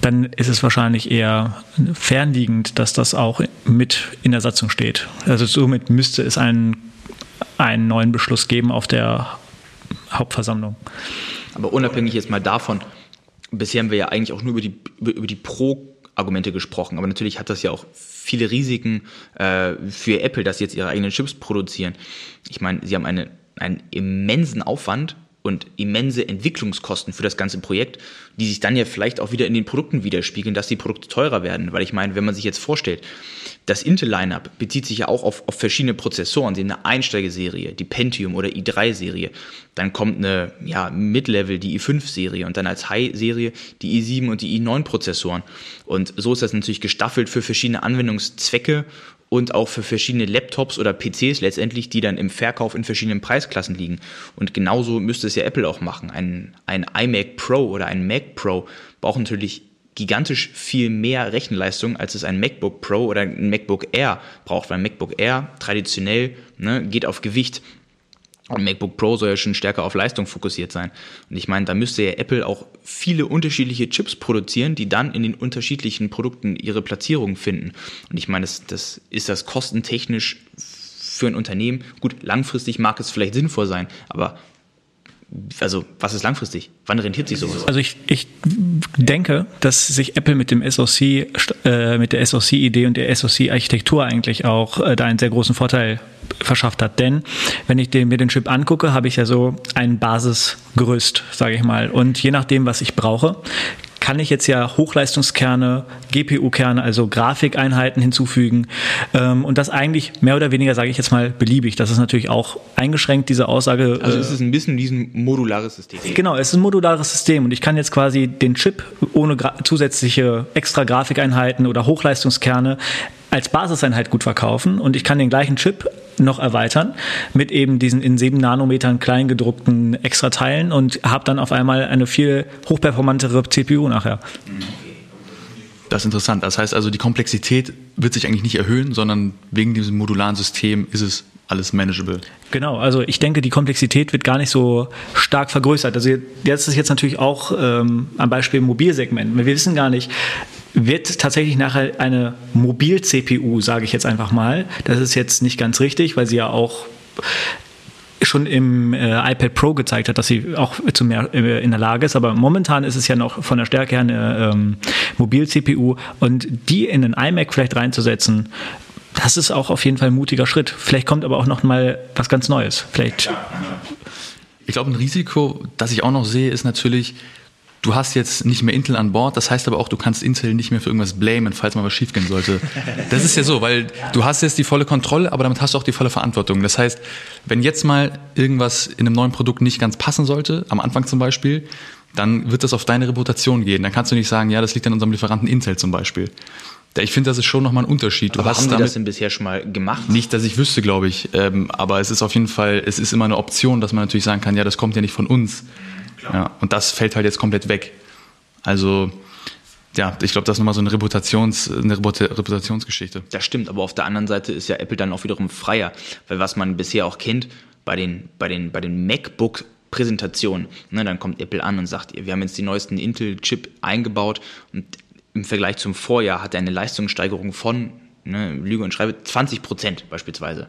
dann ist es wahrscheinlich eher fernliegend naheliegend, dass das auch mit in der Satzung steht. Also somit müsste es einen, einen neuen Beschluss geben auf der Hauptversammlung. Aber unabhängig jetzt mal davon, bisher haben wir ja eigentlich auch nur über die, über, die Pro-Argumente gesprochen, aber natürlich hat das ja auch viele Risiken äh, für Apple, dass sie jetzt ihre eigenen Chips produzieren. Ich meine, sie haben eine, einen immensen Aufwand und immense Entwicklungskosten für das ganze Projekt, die sich dann ja vielleicht auch wieder in den Produkten widerspiegeln, dass die Produkte teurer werden. Weil ich meine, wenn man sich jetzt vorstellt, das Intel-Lineup bezieht sich ja auch auf, auf verschiedene Prozessoren. Sie haben eine Einsteigeserie, die Pentium oder i3-Serie. Dann kommt eine ja, Mid-Level, die i5-Serie und dann als High-Serie die i7 und die i9-Prozessoren. Und so ist das natürlich gestaffelt für verschiedene Anwendungszwecke und auch für verschiedene Laptops oder PCs letztendlich, die dann im Verkauf in verschiedenen Preisklassen liegen. Und genauso müsste es ja Apple auch machen. Ein, ein iMac Pro oder ein Mac Pro braucht natürlich gigantisch viel mehr Rechenleistung, als es ein MacBook Pro oder ein MacBook Air braucht, weil MacBook Air traditionell ne, geht auf Gewicht und MacBook Pro soll ja schon stärker auf Leistung fokussiert sein. Und ich meine, da müsste ja Apple auch viele unterschiedliche Chips produzieren, die dann in den unterschiedlichen Produkten ihre Platzierung finden. Und ich meine, das, das ist das kostentechnisch für ein Unternehmen. Gut, langfristig mag es vielleicht sinnvoll sein, aber also was ist langfristig? Wann rentiert sich sowas? Also ich, ich denke, dass sich Apple mit dem SoC, äh, mit der SoC-Idee und der SoC-Architektur eigentlich auch äh, da einen sehr großen Vorteil verschafft hat. Denn wenn ich den, mir den Chip angucke, habe ich ja so ein Basisgerüst, sage ich mal. Und je nachdem, was ich brauche, kann ich jetzt ja Hochleistungskerne, GPU-Kerne, also Grafikeinheiten hinzufügen ähm, und das eigentlich mehr oder weniger, sage ich jetzt mal, beliebig. Das ist natürlich auch eingeschränkt, diese Aussage. Also es ist ein bisschen ein modulares System. Genau, es ist ein modulares System und ich kann jetzt quasi den Chip ohne zusätzliche extra Grafikeinheiten oder Hochleistungskerne als Basiseinheit gut verkaufen und ich kann den gleichen Chip noch erweitern mit eben diesen in sieben Nanometern klein gedruckten Extrateilen und habe dann auf einmal eine viel hochperformantere CPU nachher. Das ist interessant. Das heißt also, die Komplexität wird sich eigentlich nicht erhöhen, sondern wegen diesem modularen System ist es alles manageable. Genau, also ich denke, die Komplexität wird gar nicht so stark vergrößert. Also jetzt ist jetzt natürlich auch ähm, am Beispiel Mobilsegment. Wir wissen gar nicht, wird tatsächlich nachher eine Mobil-CPU, sage ich jetzt einfach mal. Das ist jetzt nicht ganz richtig, weil sie ja auch schon im äh, iPad Pro gezeigt hat, dass sie auch zu mehr äh, in der Lage ist. Aber momentan ist es ja noch von der Stärke her eine ähm, Mobil-CPU und die in einen iMac vielleicht reinzusetzen, das ist auch auf jeden Fall ein mutiger Schritt. Vielleicht kommt aber auch noch mal was ganz Neues. Vielleicht. Ich glaube, ein Risiko, das ich auch noch sehe, ist natürlich, Du hast jetzt nicht mehr Intel an Bord, das heißt aber auch, du kannst Intel nicht mehr für irgendwas blamen, falls mal was schiefgehen sollte. Das ist ja so, weil du hast jetzt die volle Kontrolle, aber damit hast du auch die volle Verantwortung. Das heißt, wenn jetzt mal irgendwas in einem neuen Produkt nicht ganz passen sollte, am Anfang zum Beispiel, dann wird das auf deine Reputation gehen. Dann kannst du nicht sagen, ja, das liegt an unserem Lieferanten Intel zum Beispiel. Ich finde, das ist schon nochmal ein Unterschied. Du aber hast haben damit das denn bisher schon mal gemacht? Nicht, dass ich wüsste, glaube ich. Ähm, aber es ist auf jeden Fall, es ist immer eine Option, dass man natürlich sagen kann, ja, das kommt ja nicht von uns. Ja, und das fällt halt jetzt komplett weg. Also ja, ich glaube, das ist nochmal so eine, Reputations, eine Reputationsgeschichte. Das stimmt, aber auf der anderen Seite ist ja Apple dann auch wiederum freier, weil was man bisher auch kennt bei den, bei den, bei den MacBook Präsentationen, ne, dann kommt Apple an und sagt, wir haben jetzt die neuesten Intel-Chip eingebaut und im Vergleich zum Vorjahr hat er eine Leistungssteigerung von, ne, Lüge und Schreibe, 20 Prozent beispielsweise.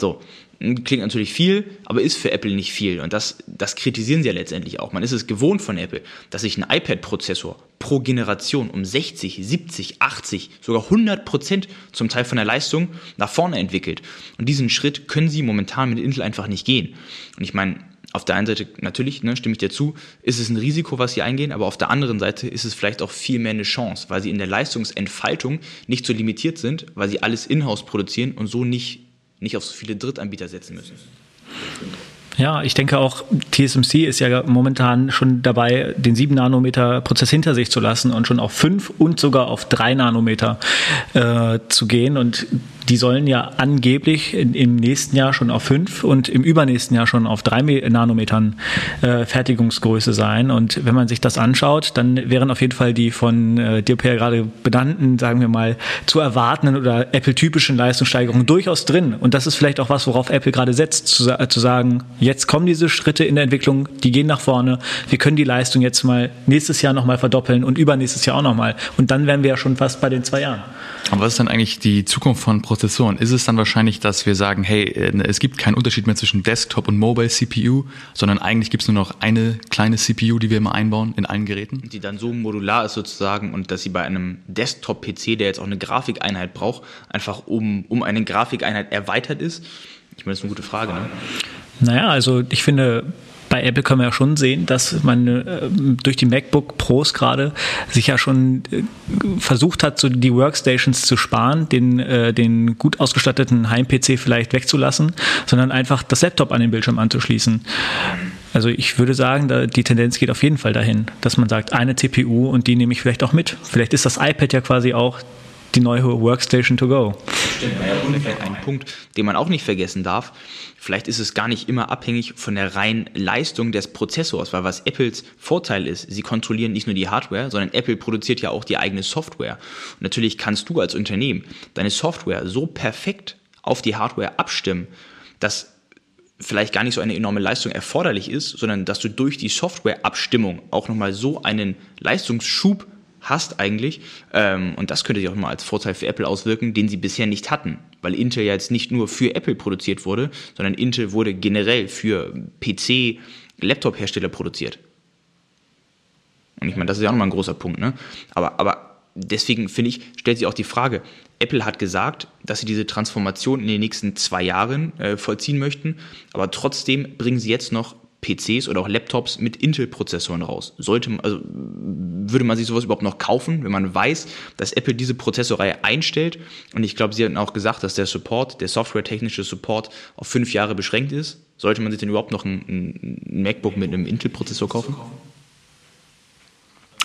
So, Klingt natürlich viel, aber ist für Apple nicht viel. Und das, das kritisieren sie ja letztendlich auch. Man ist es gewohnt von Apple, dass sich ein iPad-Prozessor pro Generation um 60, 70, 80, sogar 100 Prozent zum Teil von der Leistung nach vorne entwickelt. Und diesen Schritt können sie momentan mit Intel einfach nicht gehen. Und ich meine, auf der einen Seite natürlich, ne, stimme ich dir zu, ist es ein Risiko, was sie eingehen, aber auf der anderen Seite ist es vielleicht auch viel mehr eine Chance, weil sie in der Leistungsentfaltung nicht so limitiert sind, weil sie alles in-house produzieren und so nicht nicht auf so viele Drittanbieter setzen müssen. Ja, ich denke auch, TSMC ist ja momentan schon dabei, den 7 Nanometer Prozess hinter sich zu lassen und schon auf 5 und sogar auf 3 Nanometer äh, zu gehen. Und die sollen ja angeblich in, im nächsten Jahr schon auf 5 und im übernächsten Jahr schon auf 3 Nanometern äh, Fertigungsgröße sein. Und wenn man sich das anschaut, dann wären auf jeden Fall die von äh, dir, gerade benannten, sagen wir mal, zu erwartenden oder Apple-typischen Leistungssteigerungen durchaus drin. Und das ist vielleicht auch was, worauf Apple gerade setzt, zu, äh, zu sagen, jetzt kommen diese Schritte in der Entwicklung, die gehen nach vorne. Wir können die Leistung jetzt mal nächstes Jahr nochmal verdoppeln und übernächstes Jahr auch nochmal. Und dann wären wir ja schon fast bei den zwei Jahren. Aber was ist dann eigentlich die Zukunft von Prozessoren? Ist es dann wahrscheinlich, dass wir sagen, hey, äh, es gibt keinen Unterschied mehr zwischen Desktop und Mobile CPU, sondern eigentlich gibt es nur noch eine kleine CPU, die wir immer einbauen in allen Geräten? Die dann so modular ist sozusagen und dass sie bei einem Desktop-PC, der jetzt auch eine Grafikeinheit braucht, einfach um, um eine Grafikeinheit erweitert ist? Ich meine, das ist eine gute Frage. Ne? Naja, also ich finde, bei Apple können wir ja schon sehen, dass man äh, durch die MacBook Pros gerade sich ja schon äh, versucht hat, so die Workstations zu sparen, den, äh, den gut ausgestatteten Heim-PC vielleicht wegzulassen, sondern einfach das Laptop an den Bildschirm anzuschließen. Also ich würde sagen, da, die Tendenz geht auf jeden Fall dahin, dass man sagt, eine CPU und die nehme ich vielleicht auch mit. Vielleicht ist das iPad ja quasi auch die neue Workstation to go. Stimmt, ja, ein Punkt, den man auch nicht vergessen darf. Vielleicht ist es gar nicht immer abhängig von der reinen Leistung des Prozessors, weil was Apples Vorteil ist, sie kontrollieren nicht nur die Hardware, sondern Apple produziert ja auch die eigene Software. Und natürlich kannst du als Unternehmen deine Software so perfekt auf die Hardware abstimmen, dass vielleicht gar nicht so eine enorme Leistung erforderlich ist, sondern dass du durch die Softwareabstimmung auch nochmal so einen Leistungsschub hast eigentlich. Ähm, und das könnte sich auch mal als Vorteil für Apple auswirken, den sie bisher nicht hatten. Weil Intel ja jetzt nicht nur für Apple produziert wurde, sondern Intel wurde generell für PC, Laptop-Hersteller produziert. Und ich meine, das ist ja auch nochmal ein großer Punkt, ne? Aber, aber deswegen finde ich, stellt sich auch die Frage, Apple hat gesagt, dass sie diese Transformation in den nächsten zwei Jahren äh, vollziehen möchten, aber trotzdem bringen sie jetzt noch PCs oder auch Laptops mit Intel-Prozessoren raus. Sollte, also würde man sich sowas überhaupt noch kaufen, wenn man weiß, dass Apple diese Prozessorreihe einstellt? Und ich glaube, Sie hatten auch gesagt, dass der Support, der softwaretechnische Support auf fünf Jahre beschränkt ist. Sollte man sich denn überhaupt noch ein, ein MacBook mit einem Intel-Prozessor kaufen?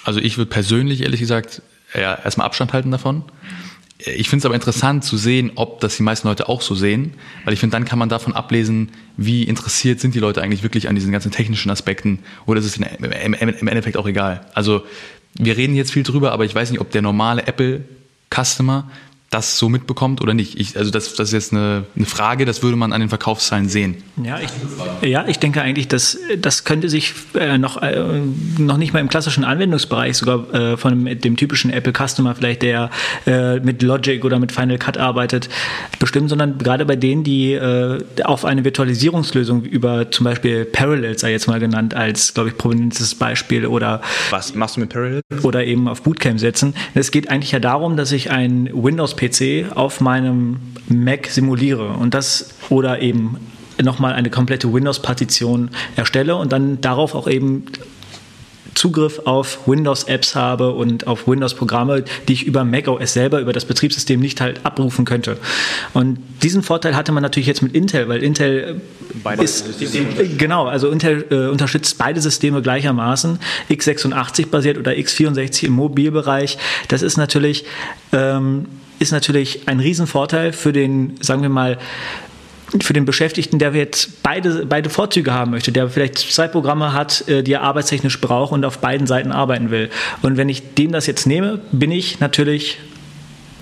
Also ich würde persönlich, ehrlich gesagt, ja, erstmal Abstand halten davon. Ich finde es aber interessant zu sehen, ob das die meisten Leute auch so sehen, weil ich finde, dann kann man davon ablesen, wie interessiert sind die Leute eigentlich wirklich an diesen ganzen technischen Aspekten oder ist es im Endeffekt auch egal. Also wir reden jetzt viel drüber, aber ich weiß nicht, ob der normale Apple-Customer das so mitbekommt oder nicht. Ich, also das, das ist jetzt eine, eine, Frage, das würde man an den Verkaufszahlen sehen. Ja, ich, ja, ich denke eigentlich, dass das könnte sich äh, noch, äh, noch nicht mal im klassischen Anwendungsbereich sogar äh, von dem typischen Apple Customer vielleicht, der äh, mit Logic oder mit Final Cut arbeitet, bestimmen, sondern gerade bei denen, die äh, auf eine Virtualisierungslösung über zum Beispiel Parallels sei jetzt mal genannt als, glaube ich, prominentes Beispiel oder was machst du mit Parallels? Oder eben auf Bootcamp setzen. Es geht eigentlich ja darum, dass ich ein Windows PC auf meinem Mac simuliere und das oder eben nochmal eine komplette Windows-Partition erstelle und dann darauf auch eben Zugriff auf Windows-Apps habe und auf Windows-Programme, die ich über macOS selber, über das Betriebssystem nicht halt abrufen könnte. Und diesen Vorteil hatte man natürlich jetzt mit Intel, weil Intel beide ist, genau, also Intel äh, unterstützt beide Systeme gleichermaßen, x86 basiert oder x64 im Mobilbereich. Das ist natürlich ähm, ist natürlich ein Riesenvorteil für den, sagen wir mal, für den Beschäftigten, der jetzt beide, beide Vorzüge haben möchte, der vielleicht zwei Programme hat, äh, die er arbeitstechnisch braucht und auf beiden Seiten arbeiten will. Und wenn ich dem das jetzt nehme, bin ich natürlich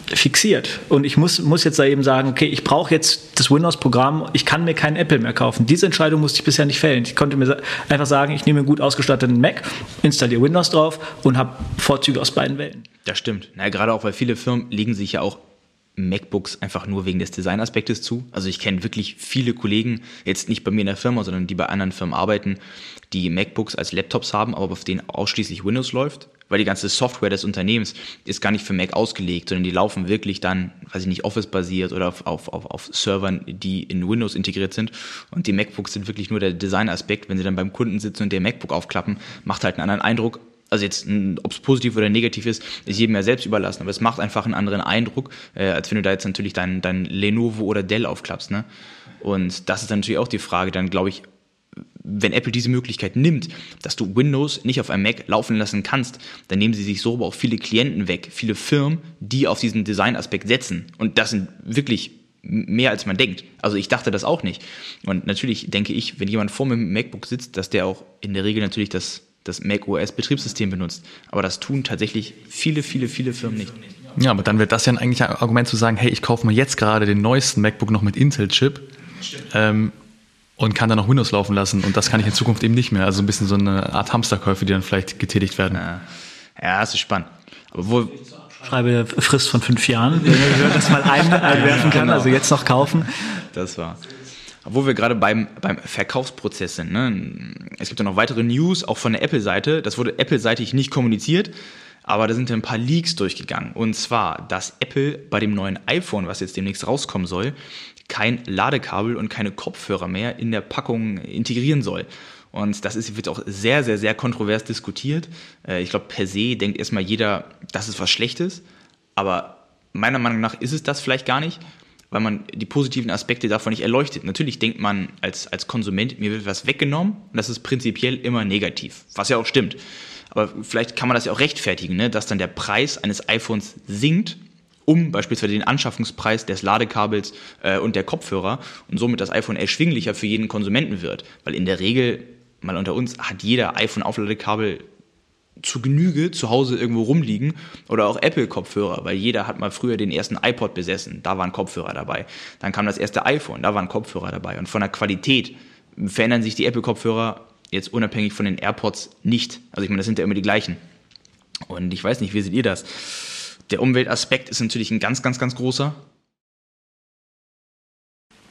fixiert. Und ich muss, muss jetzt da eben sagen, okay, ich brauche jetzt das Windows-Programm, ich kann mir keinen Apple mehr kaufen. Diese Entscheidung musste ich bisher nicht fällen. Ich konnte mir einfach sagen, ich nehme einen gut ausgestatteten Mac, installiere Windows drauf und habe Vorzüge aus beiden Welten. Das stimmt. Na, gerade auch, weil viele Firmen legen sich ja auch MacBooks einfach nur wegen des Designaspektes zu. Also ich kenne wirklich viele Kollegen, jetzt nicht bei mir in der Firma, sondern die bei anderen Firmen arbeiten, die MacBooks als Laptops haben, aber auf denen ausschließlich Windows läuft weil die ganze Software des Unternehmens ist gar nicht für Mac ausgelegt, sondern die laufen wirklich dann, weiß ich nicht, Office-basiert oder auf, auf, auf, auf Servern, die in Windows integriert sind. Und die MacBooks sind wirklich nur der Designaspekt. Wenn sie dann beim Kunden sitzen und der MacBook aufklappen, macht halt einen anderen Eindruck. Also jetzt, ob es positiv oder negativ ist, ist jedem ja selbst überlassen. Aber es macht einfach einen anderen Eindruck, äh, als wenn du da jetzt natürlich dein, dein Lenovo oder Dell aufklappst. Ne? Und das ist dann natürlich auch die Frage, dann glaube ich, wenn Apple diese Möglichkeit nimmt, dass du Windows nicht auf einem Mac laufen lassen kannst, dann nehmen sie sich so aber auch viele Klienten weg, viele Firmen, die auf diesen Designaspekt setzen. Und das sind wirklich mehr als man denkt. Also ich dachte das auch nicht. Und natürlich denke ich, wenn jemand vor mir mit dem MacBook sitzt, dass der auch in der Regel natürlich das, das Mac OS Betriebssystem benutzt. Aber das tun tatsächlich viele, viele, viele Firmen nicht. Ja, aber dann wird das ja eigentlich ein Argument zu sagen, hey, ich kaufe mir jetzt gerade den neuesten MacBook noch mit Intel-Chip. Ähm, und kann dann noch Windows laufen lassen. Und das kann ich in Zukunft eben nicht mehr. Also ein bisschen so eine Art Hamsterkäufe, die dann vielleicht getätigt werden. Ja, ja das ist spannend. Aber wo, schreibe Frist von fünf Jahren, wenn man das mal einwerfen kann, genau. also jetzt noch kaufen. Das war. Wo wir gerade beim, beim Verkaufsprozess sind. Ne? Es gibt ja noch weitere News, auch von der Apple-Seite. Das wurde Apple-seitig nicht kommuniziert, aber da sind ein paar Leaks durchgegangen. Und zwar, dass Apple bei dem neuen iPhone, was jetzt demnächst rauskommen soll, kein Ladekabel und keine Kopfhörer mehr in der Packung integrieren soll. Und das ist, wird auch sehr, sehr, sehr kontrovers diskutiert. Äh, ich glaube, per se denkt erstmal jeder, das ist was Schlechtes. Aber meiner Meinung nach ist es das vielleicht gar nicht, weil man die positiven Aspekte davon nicht erleuchtet. Natürlich denkt man als, als Konsument, mir wird was weggenommen und das ist prinzipiell immer negativ, was ja auch stimmt. Aber vielleicht kann man das ja auch rechtfertigen, ne? dass dann der Preis eines iPhones sinkt um beispielsweise den Anschaffungspreis des Ladekabels äh, und der Kopfhörer und somit das iPhone erschwinglicher für jeden Konsumenten wird. Weil in der Regel, mal unter uns, hat jeder iPhone-Aufladekabel zu Genüge zu Hause irgendwo rumliegen oder auch Apple-Kopfhörer, weil jeder hat mal früher den ersten iPod besessen, da waren Kopfhörer dabei. Dann kam das erste iPhone, da waren Kopfhörer dabei. Und von der Qualität verändern sich die Apple-Kopfhörer jetzt unabhängig von den AirPods nicht. Also ich meine, das sind ja immer die gleichen. Und ich weiß nicht, wie seht ihr das? Der Umweltaspekt ist natürlich ein ganz, ganz, ganz großer.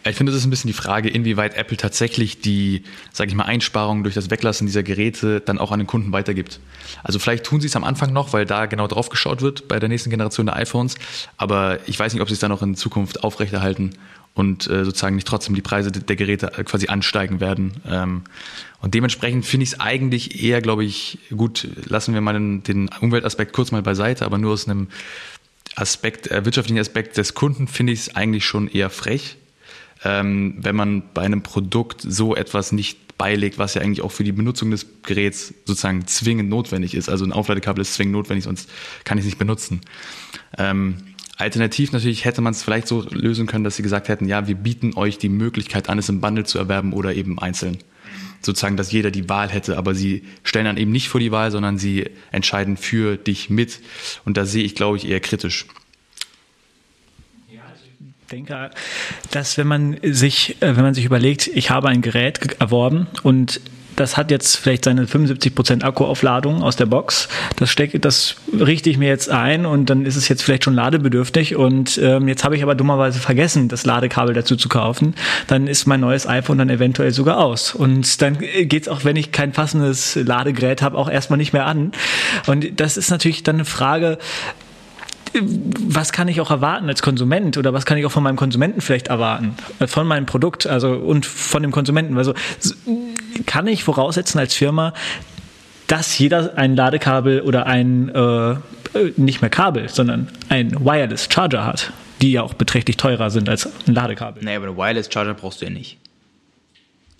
Ich finde, das ist ein bisschen die Frage, inwieweit Apple tatsächlich die, sage ich mal, Einsparungen durch das Weglassen dieser Geräte dann auch an den Kunden weitergibt. Also vielleicht tun sie es am Anfang noch, weil da genau drauf geschaut wird bei der nächsten Generation der iPhones. Aber ich weiß nicht, ob sie es dann auch in Zukunft aufrechterhalten und äh, sozusagen nicht trotzdem die Preise der Geräte quasi ansteigen werden. Ähm, und dementsprechend finde ich es eigentlich eher, glaube ich, gut, lassen wir mal den, den Umweltaspekt kurz mal beiseite, aber nur aus einem Aspekt, äh, wirtschaftlichen Aspekt des Kunden finde ich es eigentlich schon eher frech, ähm, wenn man bei einem Produkt so etwas nicht beilegt, was ja eigentlich auch für die Benutzung des Geräts sozusagen zwingend notwendig ist. Also ein Aufladekabel ist zwingend notwendig, sonst kann ich es nicht benutzen. Ähm, alternativ natürlich hätte man es vielleicht so lösen können, dass sie gesagt hätten, ja, wir bieten euch die Möglichkeit an, es im Bundle zu erwerben oder eben einzeln. Sozusagen, dass jeder die Wahl hätte, aber sie stellen dann eben nicht vor die Wahl, sondern sie entscheiden für dich mit. Und da sehe ich, glaube ich, eher kritisch denke, dass wenn man sich, äh, wenn man sich überlegt, ich habe ein Gerät erworben und das hat jetzt vielleicht seine 75% Akkuaufladung aus der Box. Das stecke, das richte ich mir jetzt ein und dann ist es jetzt vielleicht schon ladebedürftig und ähm, jetzt habe ich aber dummerweise vergessen, das Ladekabel dazu zu kaufen. Dann ist mein neues iPhone dann eventuell sogar aus und dann geht es auch, wenn ich kein passendes Ladegerät habe, auch erstmal nicht mehr an. Und das ist natürlich dann eine Frage, was kann ich auch erwarten als Konsument oder was kann ich auch von meinem Konsumenten vielleicht erwarten, äh, von meinem Produkt, also und von dem Konsumenten. Also kann ich voraussetzen als Firma, dass jeder ein Ladekabel oder ein äh, nicht mehr Kabel, sondern ein Wireless Charger hat, die ja auch beträchtlich teurer sind als ein Ladekabel. Nee, aber ein Wireless Charger brauchst du ja nicht.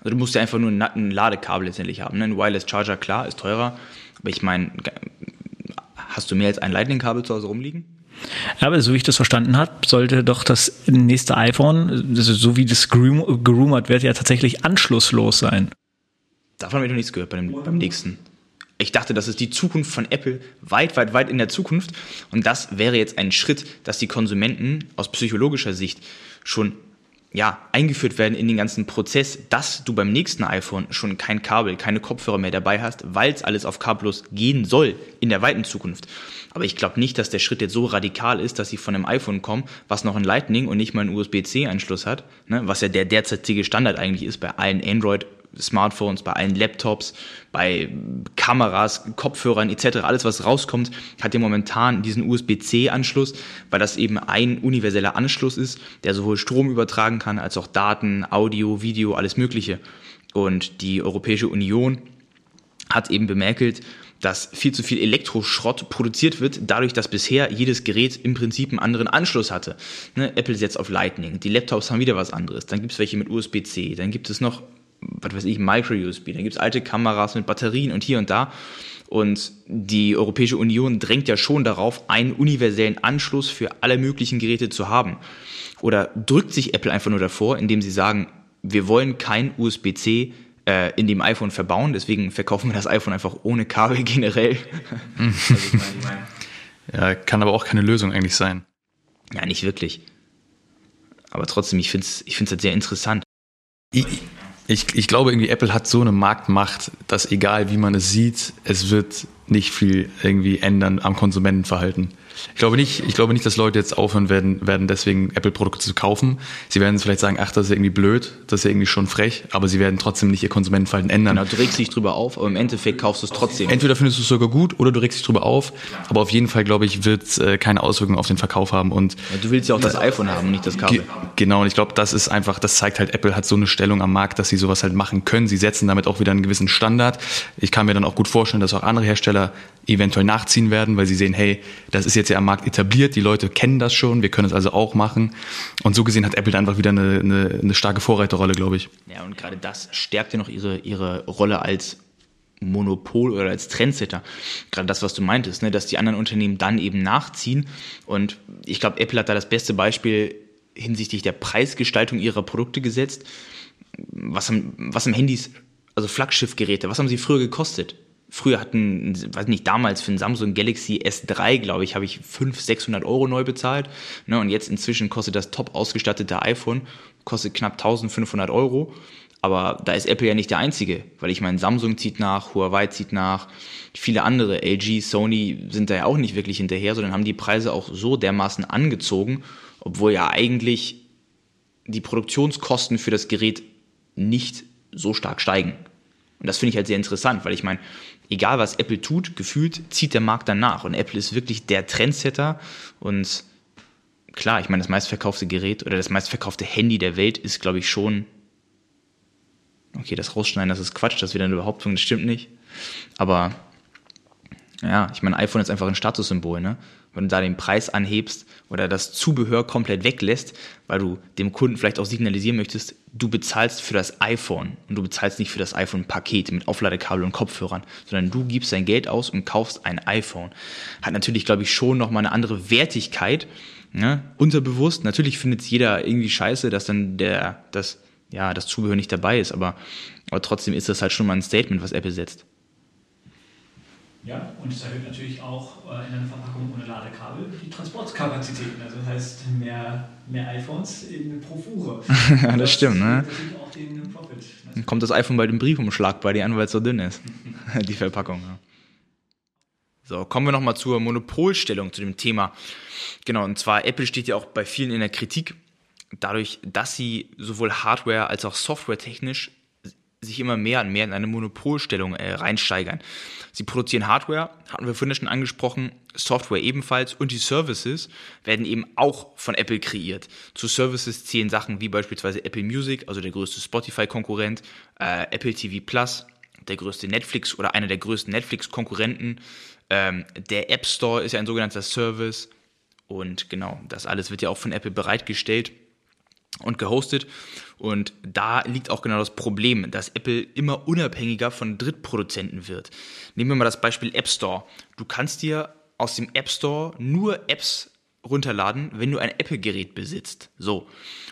Also du musst ja einfach nur ein Ladekabel letztendlich haben. Ne? Ein Wireless Charger, klar, ist teurer. Aber ich meine, hast du mehr als ein Lightning-Kabel zu Hause rumliegen? Aber so wie ich das verstanden habe, sollte doch das nächste iPhone, also so wie das gerumort wird, ja tatsächlich anschlusslos sein. Davon habe ich noch nichts gehört beim, beim nächsten. Ich dachte, das ist die Zukunft von Apple, weit, weit, weit in der Zukunft. Und das wäre jetzt ein Schritt, dass die Konsumenten aus psychologischer Sicht schon ja, eingeführt werden in den ganzen Prozess, dass du beim nächsten iPhone schon kein Kabel, keine Kopfhörer mehr dabei hast, weil es alles auf kabellos gehen soll in der weiten Zukunft. Aber ich glaube nicht, dass der Schritt jetzt so radikal ist, dass sie von einem iPhone kommen, was noch ein Lightning und nicht mal einen USB-C-Anschluss hat, ne, was ja der derzeitige Standard eigentlich ist bei allen Android Smartphones, bei allen Laptops, bei Kameras, Kopfhörern etc. Alles, was rauskommt, hat ja momentan diesen USB-C-Anschluss, weil das eben ein universeller Anschluss ist, der sowohl Strom übertragen kann, als auch Daten, Audio, Video, alles Mögliche. Und die Europäische Union hat eben bemerkelt, dass viel zu viel Elektroschrott produziert wird, dadurch, dass bisher jedes Gerät im Prinzip einen anderen Anschluss hatte. Ne, Apple setzt auf Lightning, die Laptops haben wieder was anderes, dann gibt es welche mit USB-C, dann gibt es noch, was weiß ich, Micro-USB, dann gibt es alte Kameras mit Batterien und hier und da. Und die Europäische Union drängt ja schon darauf, einen universellen Anschluss für alle möglichen Geräte zu haben. Oder drückt sich Apple einfach nur davor, indem sie sagen, wir wollen kein USB-C äh, in dem iPhone verbauen. Deswegen verkaufen wir das iPhone einfach ohne Kabel generell. also. Ja, kann aber auch keine Lösung eigentlich sein. Ja, nicht wirklich. Aber trotzdem, ich finde es ich find's halt sehr interessant. Ich, ich, ich glaube irgendwie, Apple hat so eine Marktmacht, dass egal wie man es sieht, es wird nicht viel irgendwie ändern am Konsumentenverhalten. Ich glaube nicht, ich glaube nicht, dass Leute jetzt aufhören werden, werden deswegen Apple-Produkte zu kaufen. Sie werden vielleicht sagen, ach, das ist irgendwie blöd, das ist irgendwie schon frech, aber sie werden trotzdem nicht ihr Konsumentenverhalten ändern. Genau, du regst dich drüber auf, aber im Endeffekt kaufst du es trotzdem. Entweder findest du es sogar gut oder du regst dich drüber auf, aber auf jeden Fall, glaube ich, wird es äh, keine Auswirkungen auf den Verkauf haben. Und ja, du willst ja auch das iPhone haben und nicht das Kabel. Ge genau, und ich glaube, das ist einfach, das zeigt halt, Apple hat so eine Stellung am Markt, dass sie sowas halt machen können. Sie setzen damit auch wieder einen gewissen Standard. Ich kann mir dann auch gut vorstellen, dass auch andere Hersteller eventuell nachziehen werden, weil sie sehen, hey, das ist jetzt ja am Markt etabliert, die Leute kennen das schon, wir können es also auch machen. Und so gesehen hat Apple einfach wieder eine, eine, eine starke Vorreiterrolle, glaube ich. Ja, und gerade das stärkt ja noch ihre, ihre Rolle als Monopol oder als Trendsetter. Gerade das, was du meintest, ne, dass die anderen Unternehmen dann eben nachziehen. Und ich glaube, Apple hat da das beste Beispiel hinsichtlich der Preisgestaltung ihrer Produkte gesetzt. Was haben, was haben Handys, also Flaggschiffgeräte, was haben sie früher gekostet? Früher hatten, weiß nicht, damals für ein Samsung Galaxy S3, glaube ich, habe ich 500, 600 Euro neu bezahlt. Ne, und jetzt inzwischen kostet das top ausgestattete iPhone, kostet knapp 1500 Euro. Aber da ist Apple ja nicht der einzige, weil ich meine, Samsung zieht nach, Huawei zieht nach, viele andere, LG, Sony sind da ja auch nicht wirklich hinterher, sondern haben die Preise auch so dermaßen angezogen, obwohl ja eigentlich die Produktionskosten für das Gerät nicht so stark steigen. Und das finde ich halt sehr interessant, weil ich meine, egal was Apple tut, gefühlt zieht der Markt dann nach. Und Apple ist wirklich der Trendsetter. Und klar, ich meine, das meistverkaufte Gerät oder das meistverkaufte Handy der Welt ist, glaube ich, schon. Okay, das rausschneiden, das ist Quatsch, das ist wieder eine Behauptung, das stimmt nicht. Aber ja, ich meine, iPhone ist einfach ein Statussymbol, ne? Wenn du da den Preis anhebst oder das Zubehör komplett weglässt, weil du dem Kunden vielleicht auch signalisieren möchtest, du bezahlst für das iPhone und du bezahlst nicht für das iPhone-Paket mit Aufladekabel und Kopfhörern, sondern du gibst dein Geld aus und kaufst ein iPhone. Hat natürlich, glaube ich, schon nochmal eine andere Wertigkeit, ne? unterbewusst. Natürlich findet es jeder irgendwie scheiße, dass dann der, das, ja, das Zubehör nicht dabei ist, aber, aber trotzdem ist das halt schon mal ein Statement, was Apple setzt. Ja, und es erhöht natürlich auch äh, in einer Verpackung ohne Ladekabel die Transportkapazitäten. Also das heißt mehr, mehr iPhones in pro Fuhre. ja, das, das stimmt, ne? auch den Profit. Dann kommt das iPhone bei dem Briefumschlag bei dir an, weil es so dünn ist. die Verpackung, ja. So, kommen wir nochmal zur Monopolstellung, zu dem Thema. Genau, und zwar Apple steht ja auch bei vielen in der Kritik, dadurch, dass sie sowohl Hardware als auch Software technisch sich immer mehr und mehr in eine Monopolstellung äh, reinsteigern. Sie produzieren Hardware, hatten wir vorhin schon angesprochen, Software ebenfalls und die Services werden eben auch von Apple kreiert. Zu Services zählen Sachen wie beispielsweise Apple Music, also der größte Spotify-Konkurrent, äh, Apple TV Plus, der größte Netflix oder einer der größten Netflix-Konkurrenten. Ähm, der App Store ist ja ein sogenannter Service und genau, das alles wird ja auch von Apple bereitgestellt und gehostet. Und da liegt auch genau das Problem, dass Apple immer unabhängiger von Drittproduzenten wird. Nehmen wir mal das Beispiel App Store. Du kannst dir aus dem App Store nur Apps runterladen, wenn du ein Apple-Gerät besitzt. So.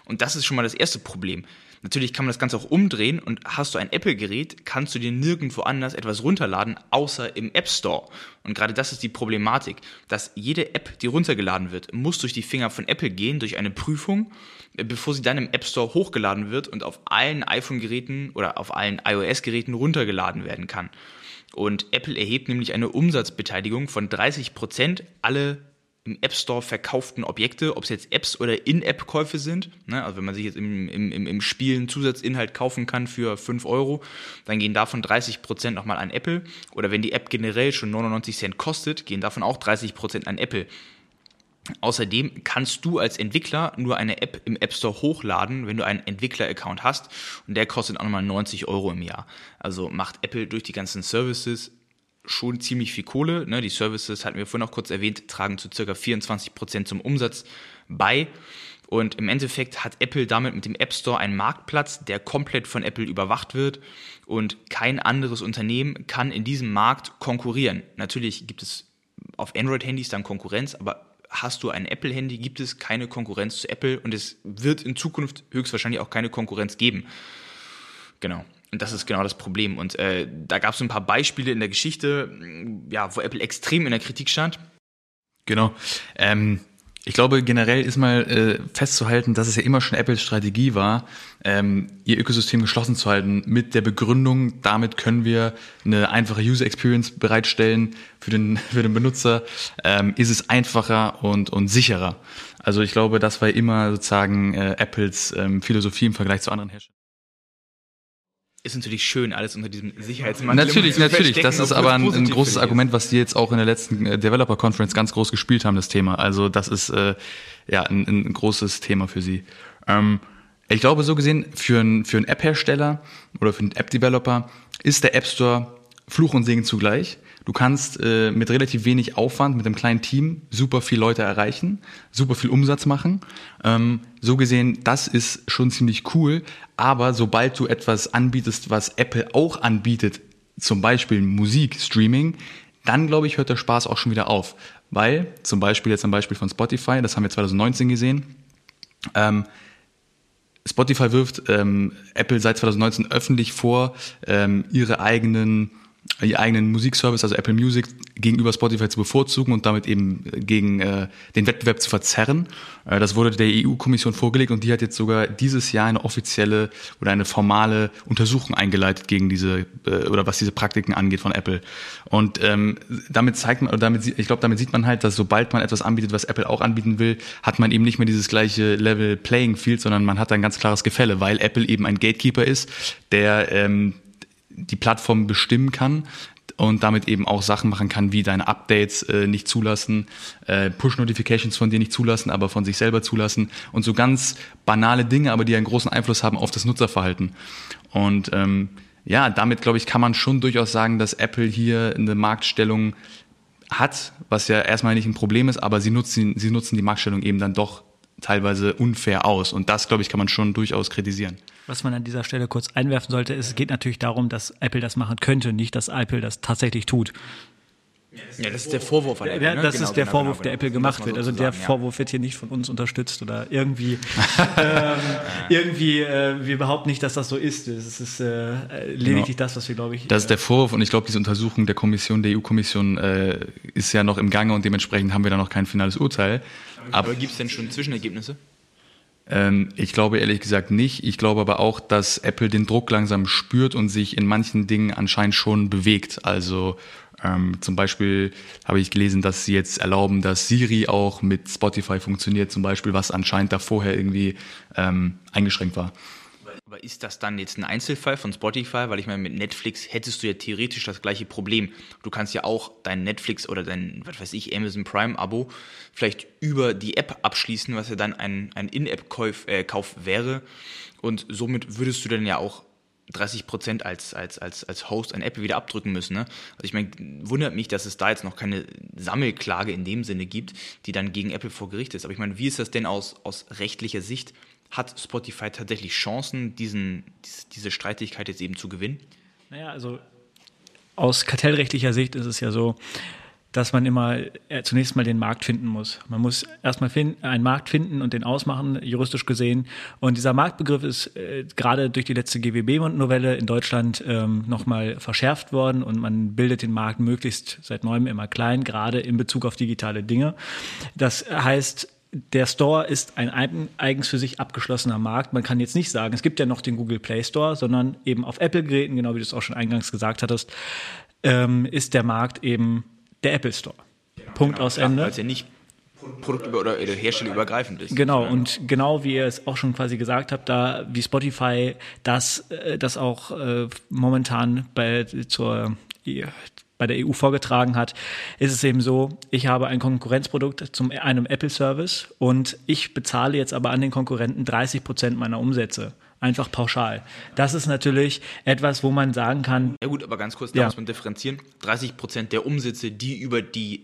Und das ist schon mal das erste Problem. Natürlich kann man das Ganze auch umdrehen und hast du ein Apple-Gerät, kannst du dir nirgendwo anders etwas runterladen, außer im App Store. Und gerade das ist die Problematik, dass jede App, die runtergeladen wird, muss durch die Finger von Apple gehen, durch eine Prüfung, bevor sie dann im App Store hochgeladen wird und auf allen iPhone-Geräten oder auf allen iOS-Geräten runtergeladen werden kann. Und Apple erhebt nämlich eine Umsatzbeteiligung von 30 Prozent alle im App Store verkauften Objekte, ob es jetzt Apps oder In-App-Käufe sind. Ne? Also wenn man sich jetzt im, im, im Spiel einen Zusatzinhalt kaufen kann für 5 Euro, dann gehen davon 30 Prozent nochmal an Apple. Oder wenn die App generell schon 99 Cent kostet, gehen davon auch 30 Prozent an Apple. Außerdem kannst du als Entwickler nur eine App im App Store hochladen, wenn du einen Entwickler-Account hast und der kostet auch nochmal 90 Euro im Jahr. Also macht Apple durch die ganzen Services schon ziemlich viel Kohle. Ne? Die Services, hatten wir vorhin noch kurz erwähnt, tragen zu circa 24 Prozent zum Umsatz bei. Und im Endeffekt hat Apple damit mit dem App Store einen Marktplatz, der komplett von Apple überwacht wird. Und kein anderes Unternehmen kann in diesem Markt konkurrieren. Natürlich gibt es auf Android-Handys dann Konkurrenz, aber hast du ein Apple-Handy, gibt es keine Konkurrenz zu Apple und es wird in Zukunft höchstwahrscheinlich auch keine Konkurrenz geben. Genau. Und das ist genau das Problem. Und äh, da gab es ein paar Beispiele in der Geschichte, ja, wo Apple extrem in der Kritik stand. Genau. Ähm, ich glaube, generell ist mal äh, festzuhalten, dass es ja immer schon Apples Strategie war, ähm, ihr Ökosystem geschlossen zu halten, mit der Begründung, damit können wir eine einfache User Experience bereitstellen für den, für den Benutzer, ähm, ist es einfacher und, und sicherer. Also ich glaube, das war immer sozusagen äh, Apples ähm, Philosophie im Vergleich zu anderen Herstellern ist natürlich schön, alles unter diesem Sicherheitsmantel. Natürlich, natürlich. Das ist aber ein, ein großes Argument, was die jetzt auch in der letzten äh, Developer Conference ganz groß gespielt haben, das Thema. Also das ist äh, ja ein, ein großes Thema für sie. Ähm, ich glaube, so gesehen, für einen für einen App-Hersteller oder für einen App-Developer ist der App Store Fluch und Segen zugleich. Du kannst äh, mit relativ wenig Aufwand, mit einem kleinen Team, super viel Leute erreichen, super viel Umsatz machen. Ähm, so gesehen, das ist schon ziemlich cool. Aber sobald du etwas anbietest, was Apple auch anbietet, zum Beispiel Musik, Streaming, dann glaube ich, hört der Spaß auch schon wieder auf. Weil, zum Beispiel jetzt ein Beispiel von Spotify, das haben wir 2019 gesehen, ähm, Spotify wirft ähm, Apple seit 2019 öffentlich vor, ähm, ihre eigenen ihr eigenen Musikservice, also Apple Music, gegenüber Spotify zu bevorzugen und damit eben gegen äh, den Wettbewerb zu verzerren. Äh, das wurde der EU-Kommission vorgelegt und die hat jetzt sogar dieses Jahr eine offizielle oder eine formale Untersuchung eingeleitet gegen diese äh, oder was diese Praktiken angeht von Apple. Und ähm, damit zeigt man, oder damit, ich glaube, damit sieht man halt, dass sobald man etwas anbietet, was Apple auch anbieten will, hat man eben nicht mehr dieses gleiche Level Playing Field, sondern man hat ein ganz klares Gefälle, weil Apple eben ein Gatekeeper ist, der ähm, die Plattform bestimmen kann, und damit eben auch Sachen machen kann, wie deine Updates äh, nicht zulassen, äh, Push-Notifications von dir nicht zulassen, aber von sich selber zulassen und so ganz banale Dinge, aber die einen großen Einfluss haben auf das Nutzerverhalten. Und ähm, ja, damit glaube ich, kann man schon durchaus sagen, dass Apple hier eine Marktstellung hat, was ja erstmal nicht ein Problem ist, aber sie nutzen, sie nutzen die Marktstellung eben dann doch teilweise unfair aus. Und das, glaube ich, kann man schon durchaus kritisieren. Was man an dieser Stelle kurz einwerfen sollte, ist, es geht natürlich darum, dass Apple das machen könnte, nicht, dass Apple das tatsächlich tut. Ja, das ist der Vorwurf an Apple. Ja, das genau, ist der genau, Vorwurf, genau, der Apple gemacht wird. Also der Vorwurf wird hier nicht von uns unterstützt oder irgendwie. ähm, irgendwie, äh, wir behaupten nicht, dass das so ist. Es ist äh, lediglich das, was wir, glaube ich. Das ist der Vorwurf und ich glaube, diese Untersuchung der Kommission, der EU-Kommission, äh, ist ja noch im Gange und dementsprechend haben wir da noch kein finales Urteil. Aber, gibt es denn schon Zwischenergebnisse? Ähm, ich glaube ehrlich gesagt nicht. Ich glaube aber auch, dass Apple den Druck langsam spürt und sich in manchen Dingen anscheinend schon bewegt. Also ähm, zum Beispiel habe ich gelesen, dass sie jetzt erlauben, dass Siri auch mit Spotify funktioniert, zum Beispiel, was anscheinend da vorher irgendwie ähm, eingeschränkt war. Aber ist das dann jetzt ein Einzelfall von Spotify? Weil ich meine, mit Netflix hättest du ja theoretisch das gleiche Problem. Du kannst ja auch dein Netflix oder dein, was weiß ich, Amazon Prime-Abo vielleicht über die App abschließen, was ja dann ein, ein In-App-Kauf äh, Kauf wäre. Und somit würdest du dann ja auch 30 Prozent als, als, als, als Host an Apple wieder abdrücken müssen. Ne? Also ich meine, wundert mich, dass es da jetzt noch keine Sammelklage in dem Sinne gibt, die dann gegen Apple vor Gericht ist. Aber ich meine, wie ist das denn aus, aus rechtlicher Sicht? Hat Spotify tatsächlich Chancen, diesen, diese Streitigkeit jetzt eben zu gewinnen? Naja, also aus kartellrechtlicher Sicht ist es ja so, dass man immer äh, zunächst mal den Markt finden muss. Man muss erstmal einen Markt finden und den ausmachen, juristisch gesehen. Und dieser Marktbegriff ist äh, gerade durch die letzte GWB-Novelle in Deutschland ähm, nochmal verschärft worden und man bildet den Markt möglichst seit neuem immer klein, gerade in Bezug auf digitale Dinge. Das heißt, der Store ist ein eigens für sich abgeschlossener Markt. Man kann jetzt nicht sagen, es gibt ja noch den Google Play Store, sondern eben auf Apple-Geräten, genau wie du es auch schon eingangs gesagt hattest, ähm, ist der Markt eben der Apple Store. Genau, Punkt genau, aus Ende. Weil es ja nicht Produkt- oder herstellerübergreifend ist. Genau, und genau wie ihr es auch schon quasi gesagt habt, da wie Spotify das, äh, das auch äh, momentan bei, zur bei der EU vorgetragen hat, ist es eben so, ich habe ein Konkurrenzprodukt zum einem Apple-Service und ich bezahle jetzt aber an den Konkurrenten 30 Prozent meiner Umsätze einfach pauschal. Das ist natürlich etwas, wo man sagen kann. Ja gut, aber ganz kurz, da ja. muss man differenzieren. 30 Prozent der Umsätze, die über die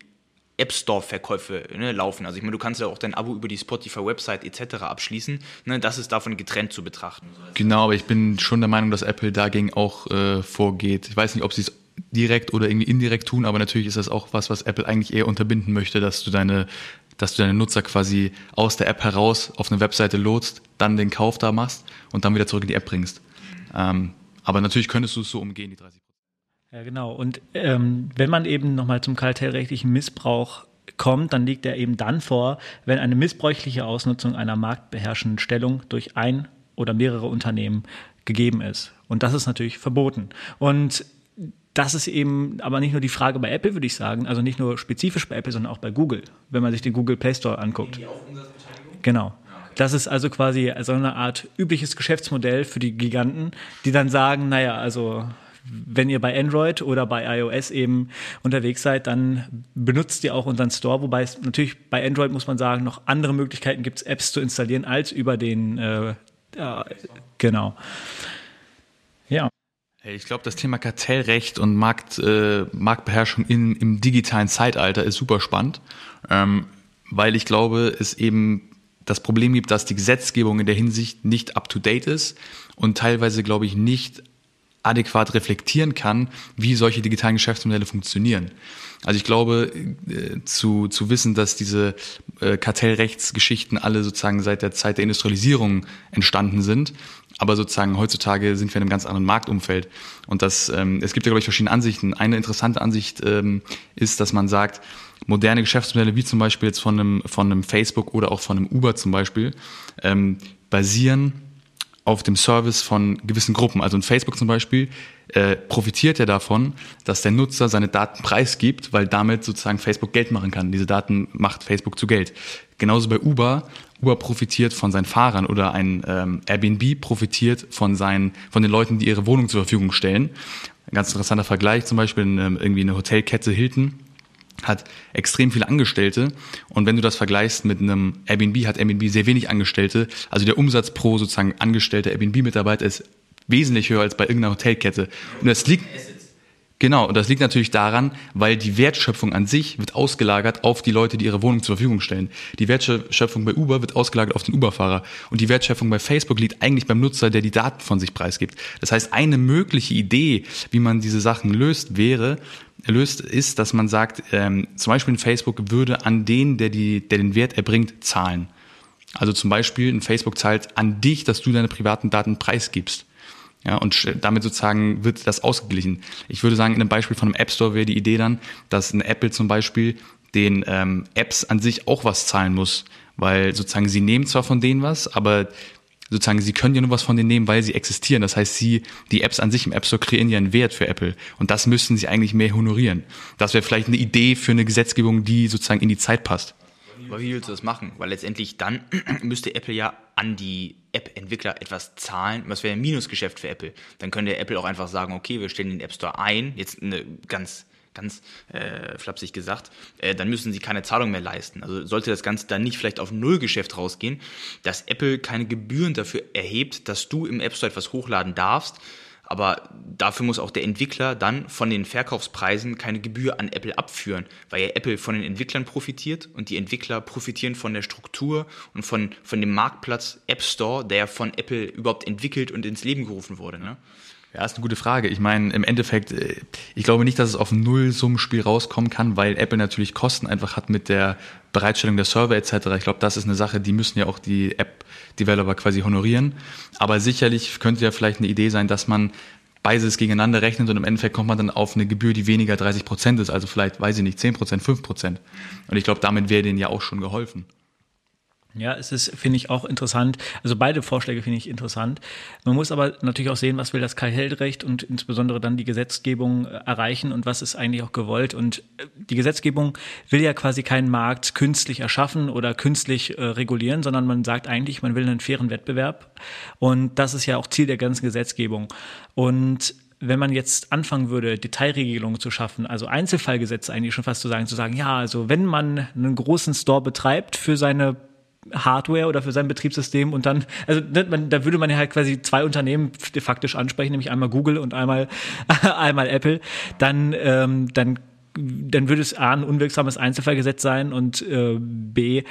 App Store-Verkäufe ne, laufen. Also ich meine, du kannst ja auch dein Abo über die Spotify-Website etc. abschließen. Ne, das ist davon getrennt zu betrachten. Genau, aber ich bin schon der Meinung, dass Apple dagegen auch äh, vorgeht. Ich weiß nicht, ob sie es direkt oder irgendwie indirekt tun, aber natürlich ist das auch was, was Apple eigentlich eher unterbinden möchte, dass du deine, dass du deine Nutzer quasi aus der App heraus auf eine Webseite lotst, dann den Kauf da machst und dann wieder zurück in die App bringst. Ähm, aber natürlich könntest du es so umgehen, die 30 Ja, genau. Und ähm, wenn man eben nochmal zum kartellrechtlichen Missbrauch kommt, dann liegt er eben dann vor, wenn eine missbräuchliche Ausnutzung einer marktbeherrschenden Stellung durch ein oder mehrere Unternehmen gegeben ist. Und das ist natürlich verboten. Und das ist eben aber nicht nur die Frage bei Apple, würde ich sagen, also nicht nur spezifisch bei Apple, sondern auch bei Google, wenn man sich den Google Play Store anguckt. Genau. Das ist also quasi so eine Art übliches Geschäftsmodell für die Giganten, die dann sagen, naja, also wenn ihr bei Android oder bei iOS eben unterwegs seid, dann benutzt ihr auch unseren Store, wobei es natürlich bei Android, muss man sagen, noch andere Möglichkeiten gibt, Apps zu installieren als über den, äh, äh, genau. Ich glaube, das Thema Kartellrecht und Markt, äh, Marktbeherrschung in, im digitalen Zeitalter ist super spannend, ähm, weil ich glaube, es eben das Problem gibt, dass die Gesetzgebung in der Hinsicht nicht up-to-date ist und teilweise, glaube ich, nicht adäquat reflektieren kann, wie solche digitalen Geschäftsmodelle funktionieren. Also ich glaube, äh, zu, zu wissen, dass diese äh, Kartellrechtsgeschichten alle sozusagen seit der Zeit der Industrialisierung entstanden sind, Aber sozusagen heutzutage sind wir in einem ganz anderen Marktumfeld. Und das, ähm, es gibt ja, glaube ich, verschiedene Ansichten. Eine interessante Ansicht ähm, ist, dass man sagt, moderne Geschäftsmodelle wie zum Beispiel jetzt von einem, von einem Facebook oder auch von einem Uber zum Beispiel, ähm, basieren auf dem Service von gewissen Gruppen. Also in Facebook zum Beispiel äh, profitiert er davon, dass der Nutzer seine Daten preisgibt, weil damit sozusagen Facebook Geld machen kann. Diese Daten macht Facebook zu Geld. Genauso bei Uber. Uber profitiert von seinen Fahrern oder ein ähm, Airbnb profitiert von seinen, von den Leuten, die ihre Wohnung zur Verfügung stellen. Ein ganz interessanter Vergleich zum Beispiel in, ähm, irgendwie eine Hotelkette Hilton hat extrem viele Angestellte und wenn du das vergleichst mit einem Airbnb, hat Airbnb sehr wenig Angestellte. Also der Umsatz pro sozusagen angestellter Airbnb-Mitarbeiter ist wesentlich höher als bei irgendeiner Hotelkette. Und das liegt Genau, und das liegt natürlich daran, weil die Wertschöpfung an sich wird ausgelagert auf die Leute, die ihre Wohnung zur Verfügung stellen. Die Wertschöpfung bei Uber wird ausgelagert auf den Uber-Fahrer. Und die Wertschöpfung bei Facebook liegt eigentlich beim Nutzer, der die Daten von sich preisgibt. Das heißt, eine mögliche Idee, wie man diese Sachen löst, wäre, löst, ist, dass man sagt, ähm, zum Beispiel in Facebook würde an den, der, die, der den Wert erbringt, zahlen. Also zum Beispiel ein Facebook zahlt an dich, dass du deine privaten Daten preisgibst. Ja, und damit sozusagen wird das ausgeglichen. Ich würde sagen, in einem Beispiel von einem App Store wäre die Idee dann, dass eine Apple zum Beispiel den ähm, Apps an sich auch was zahlen muss, weil sozusagen sie nehmen zwar von denen was, aber sozusagen, sie können ja nur was von denen nehmen, weil sie existieren. Das heißt, sie, die Apps an sich im App Store kreieren ja einen Wert für Apple. Und das müssten sie eigentlich mehr honorieren. Das wäre vielleicht eine Idee für eine Gesetzgebung, die sozusagen in die Zeit passt. Aber wie willst du das machen? Weil letztendlich dann müsste Apple ja an die App-Entwickler etwas zahlen. Was wäre ein Minusgeschäft für Apple? Dann könnte Apple auch einfach sagen, okay, wir stellen den App Store ein. Jetzt eine ganz ganz äh, flapsig gesagt, äh, dann müssen sie keine Zahlung mehr leisten. Also sollte das Ganze dann nicht vielleicht auf Nullgeschäft rausgehen, dass Apple keine Gebühren dafür erhebt, dass du im App Store etwas hochladen darfst, aber dafür muss auch der Entwickler dann von den Verkaufspreisen keine Gebühr an Apple abführen, weil ja Apple von den Entwicklern profitiert und die Entwickler profitieren von der Struktur und von, von dem Marktplatz App Store, der von Apple überhaupt entwickelt und ins Leben gerufen wurde. Ne? Ja, ist eine gute Frage. Ich meine, im Endeffekt, äh, ich glaube nicht, dass es auf ein Nullsummenspiel rauskommen kann, weil Apple natürlich Kosten einfach hat mit der Bereitstellung der Server etc. Ich glaube, das ist eine Sache, die müssen ja auch die App-Developer quasi honorieren. Aber sicherlich könnte ja vielleicht eine Idee sein, dass man beides gegeneinander rechnet und im Endeffekt kommt man dann auf eine Gebühr, die weniger 30 Prozent ist. Also vielleicht, weiß ich nicht, 10 Prozent, 5 Prozent. Und ich glaube, damit wäre denen ja auch schon geholfen. Ja, es ist, finde ich, auch interessant. Also beide Vorschläge finde ich interessant. Man muss aber natürlich auch sehen, was will das Kartellrecht und insbesondere dann die Gesetzgebung äh, erreichen und was ist eigentlich auch gewollt. Und äh, die Gesetzgebung will ja quasi keinen Markt künstlich erschaffen oder künstlich äh, regulieren, sondern man sagt eigentlich, man will einen fairen Wettbewerb. Und das ist ja auch Ziel der ganzen Gesetzgebung. Und wenn man jetzt anfangen würde, Detailregelungen zu schaffen, also Einzelfallgesetze eigentlich schon fast zu sagen, zu sagen, ja, also wenn man einen großen Store betreibt für seine Hardware oder für sein Betriebssystem und dann, also ne, man, da würde man ja halt quasi zwei Unternehmen de facto ansprechen, nämlich einmal Google und einmal, einmal Apple, dann, ähm, dann dann würde es A, ein unwirksames Einzelfallgesetz sein und äh, B,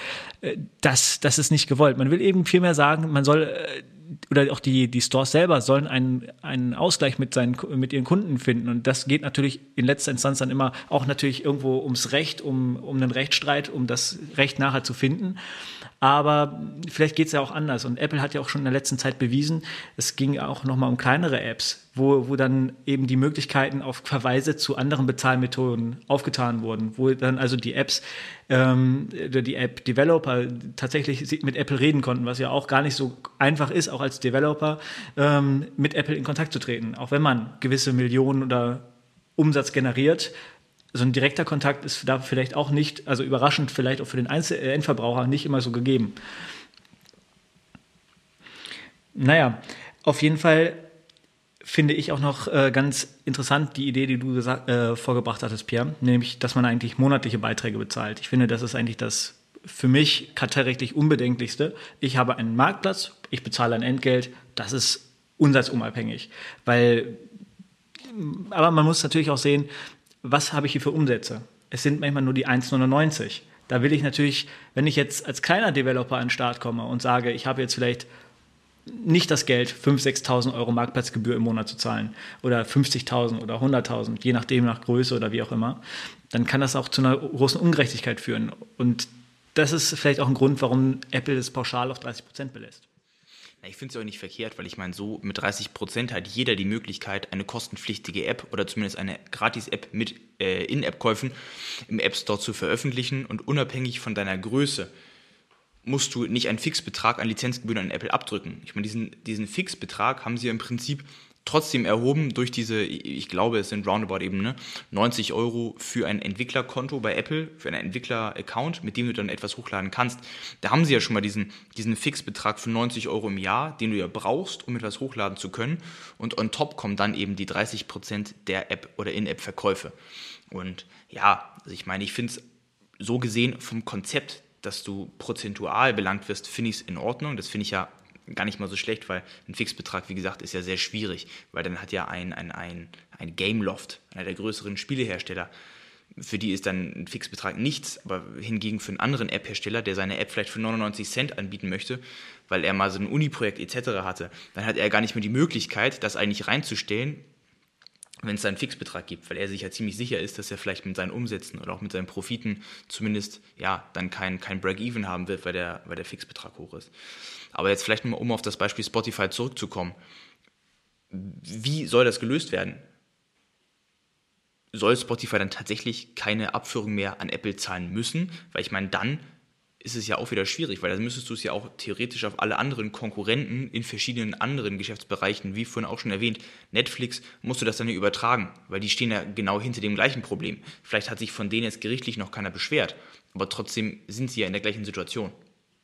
äh, das, das ist nicht gewollt. Man will eben vielmehr sagen, man soll äh, oder auch die, die Stores selber sollen einen, einen Ausgleich mit, seinen, mit ihren Kunden finden. Und das geht natürlich in letzter Instanz dann immer auch natürlich irgendwo ums Recht, um, um einen Rechtsstreit, um das Recht nachher zu finden. Aber vielleicht geht es ja auch anders. Und Apple hat ja auch schon in der letzten Zeit bewiesen, es ging auch nochmal um kleinere Apps, wo, wo dann eben die Möglichkeiten auf Verweise zu anderen Bezahlmethoden aufgetan wurden, wo dann also die Apps, ähm, die App-Developer tatsächlich mit Apple reden konnten, was ja auch gar nicht so einfach ist, auch als Developer ähm, mit Apple in Kontakt zu treten, auch wenn man gewisse Millionen oder Umsatz generiert so ein direkter Kontakt ist da vielleicht auch nicht, also überraschend vielleicht auch für den Einzel äh, Endverbraucher nicht immer so gegeben. Naja, auf jeden Fall finde ich auch noch äh, ganz interessant die Idee, die du äh, vorgebracht hattest, Pierre, nämlich, dass man eigentlich monatliche Beiträge bezahlt. Ich finde, das ist eigentlich das für mich kartellrechtlich unbedenklichste. Ich habe einen Marktplatz, ich bezahle ein Entgelt, das ist unsatzunabhängig, weil aber man muss natürlich auch sehen, was habe ich hier für Umsätze? Es sind manchmal nur die 1,99. Da will ich natürlich, wenn ich jetzt als kleiner Developer an den Start komme und sage, ich habe jetzt vielleicht nicht das Geld, 5.000, 6.000 Euro Marktplatzgebühr im Monat zu zahlen oder 50.000 oder 100.000, je nachdem nach Größe oder wie auch immer, dann kann das auch zu einer großen Ungerechtigkeit führen. Und das ist vielleicht auch ein Grund, warum Apple es pauschal auf 30 Prozent belässt. Ich finde es auch nicht verkehrt, weil ich meine, so mit 30 Prozent hat jeder die Möglichkeit, eine kostenpflichtige App oder zumindest eine Gratis-App mit äh, In-App-Käufen im App Store zu veröffentlichen und unabhängig von deiner Größe musst du nicht einen Fixbetrag an Lizenzgebühren an Apple abdrücken. Ich meine, diesen, diesen Fixbetrag haben sie im Prinzip trotzdem erhoben durch diese, ich glaube, es sind roundabout eben ne, 90 Euro für ein Entwicklerkonto bei Apple, für einen Entwickler-Account, mit dem du dann etwas hochladen kannst. Da haben sie ja schon mal diesen, diesen Fixbetrag von 90 Euro im Jahr, den du ja brauchst, um etwas hochladen zu können. Und on top kommen dann eben die 30 Prozent der App- oder In-App-Verkäufe. Und ja, also ich meine, ich finde es so gesehen vom Konzept, dass du prozentual belangt wirst, finde ich es in Ordnung. Das finde ich ja gar nicht mal so schlecht, weil ein Fixbetrag, wie gesagt, ist ja sehr schwierig, weil dann hat ja ein, ein, ein, ein Gameloft, einer der größeren Spielehersteller, für die ist dann ein Fixbetrag nichts, aber hingegen für einen anderen App-Hersteller, der seine App vielleicht für 99 Cent anbieten möchte, weil er mal so ein Uni-Projekt etc. hatte, dann hat er gar nicht mehr die Möglichkeit, das eigentlich reinzustellen, wenn es einen Fixbetrag gibt, weil er sich ja ziemlich sicher ist, dass er vielleicht mit seinen Umsätzen oder auch mit seinen Profiten zumindest ja dann kein, kein Break-Even haben wird, weil der, weil der Fixbetrag hoch ist. Aber jetzt vielleicht mal, um auf das Beispiel Spotify zurückzukommen. Wie soll das gelöst werden? Soll Spotify dann tatsächlich keine Abführung mehr an Apple zahlen müssen? Weil ich meine, dann ist es ja auch wieder schwierig, weil dann müsstest du es ja auch theoretisch auf alle anderen Konkurrenten in verschiedenen anderen Geschäftsbereichen, wie vorhin auch schon erwähnt, Netflix, musst du das dann ja übertragen, weil die stehen ja genau hinter dem gleichen Problem. Vielleicht hat sich von denen jetzt gerichtlich noch keiner beschwert, aber trotzdem sind sie ja in der gleichen Situation.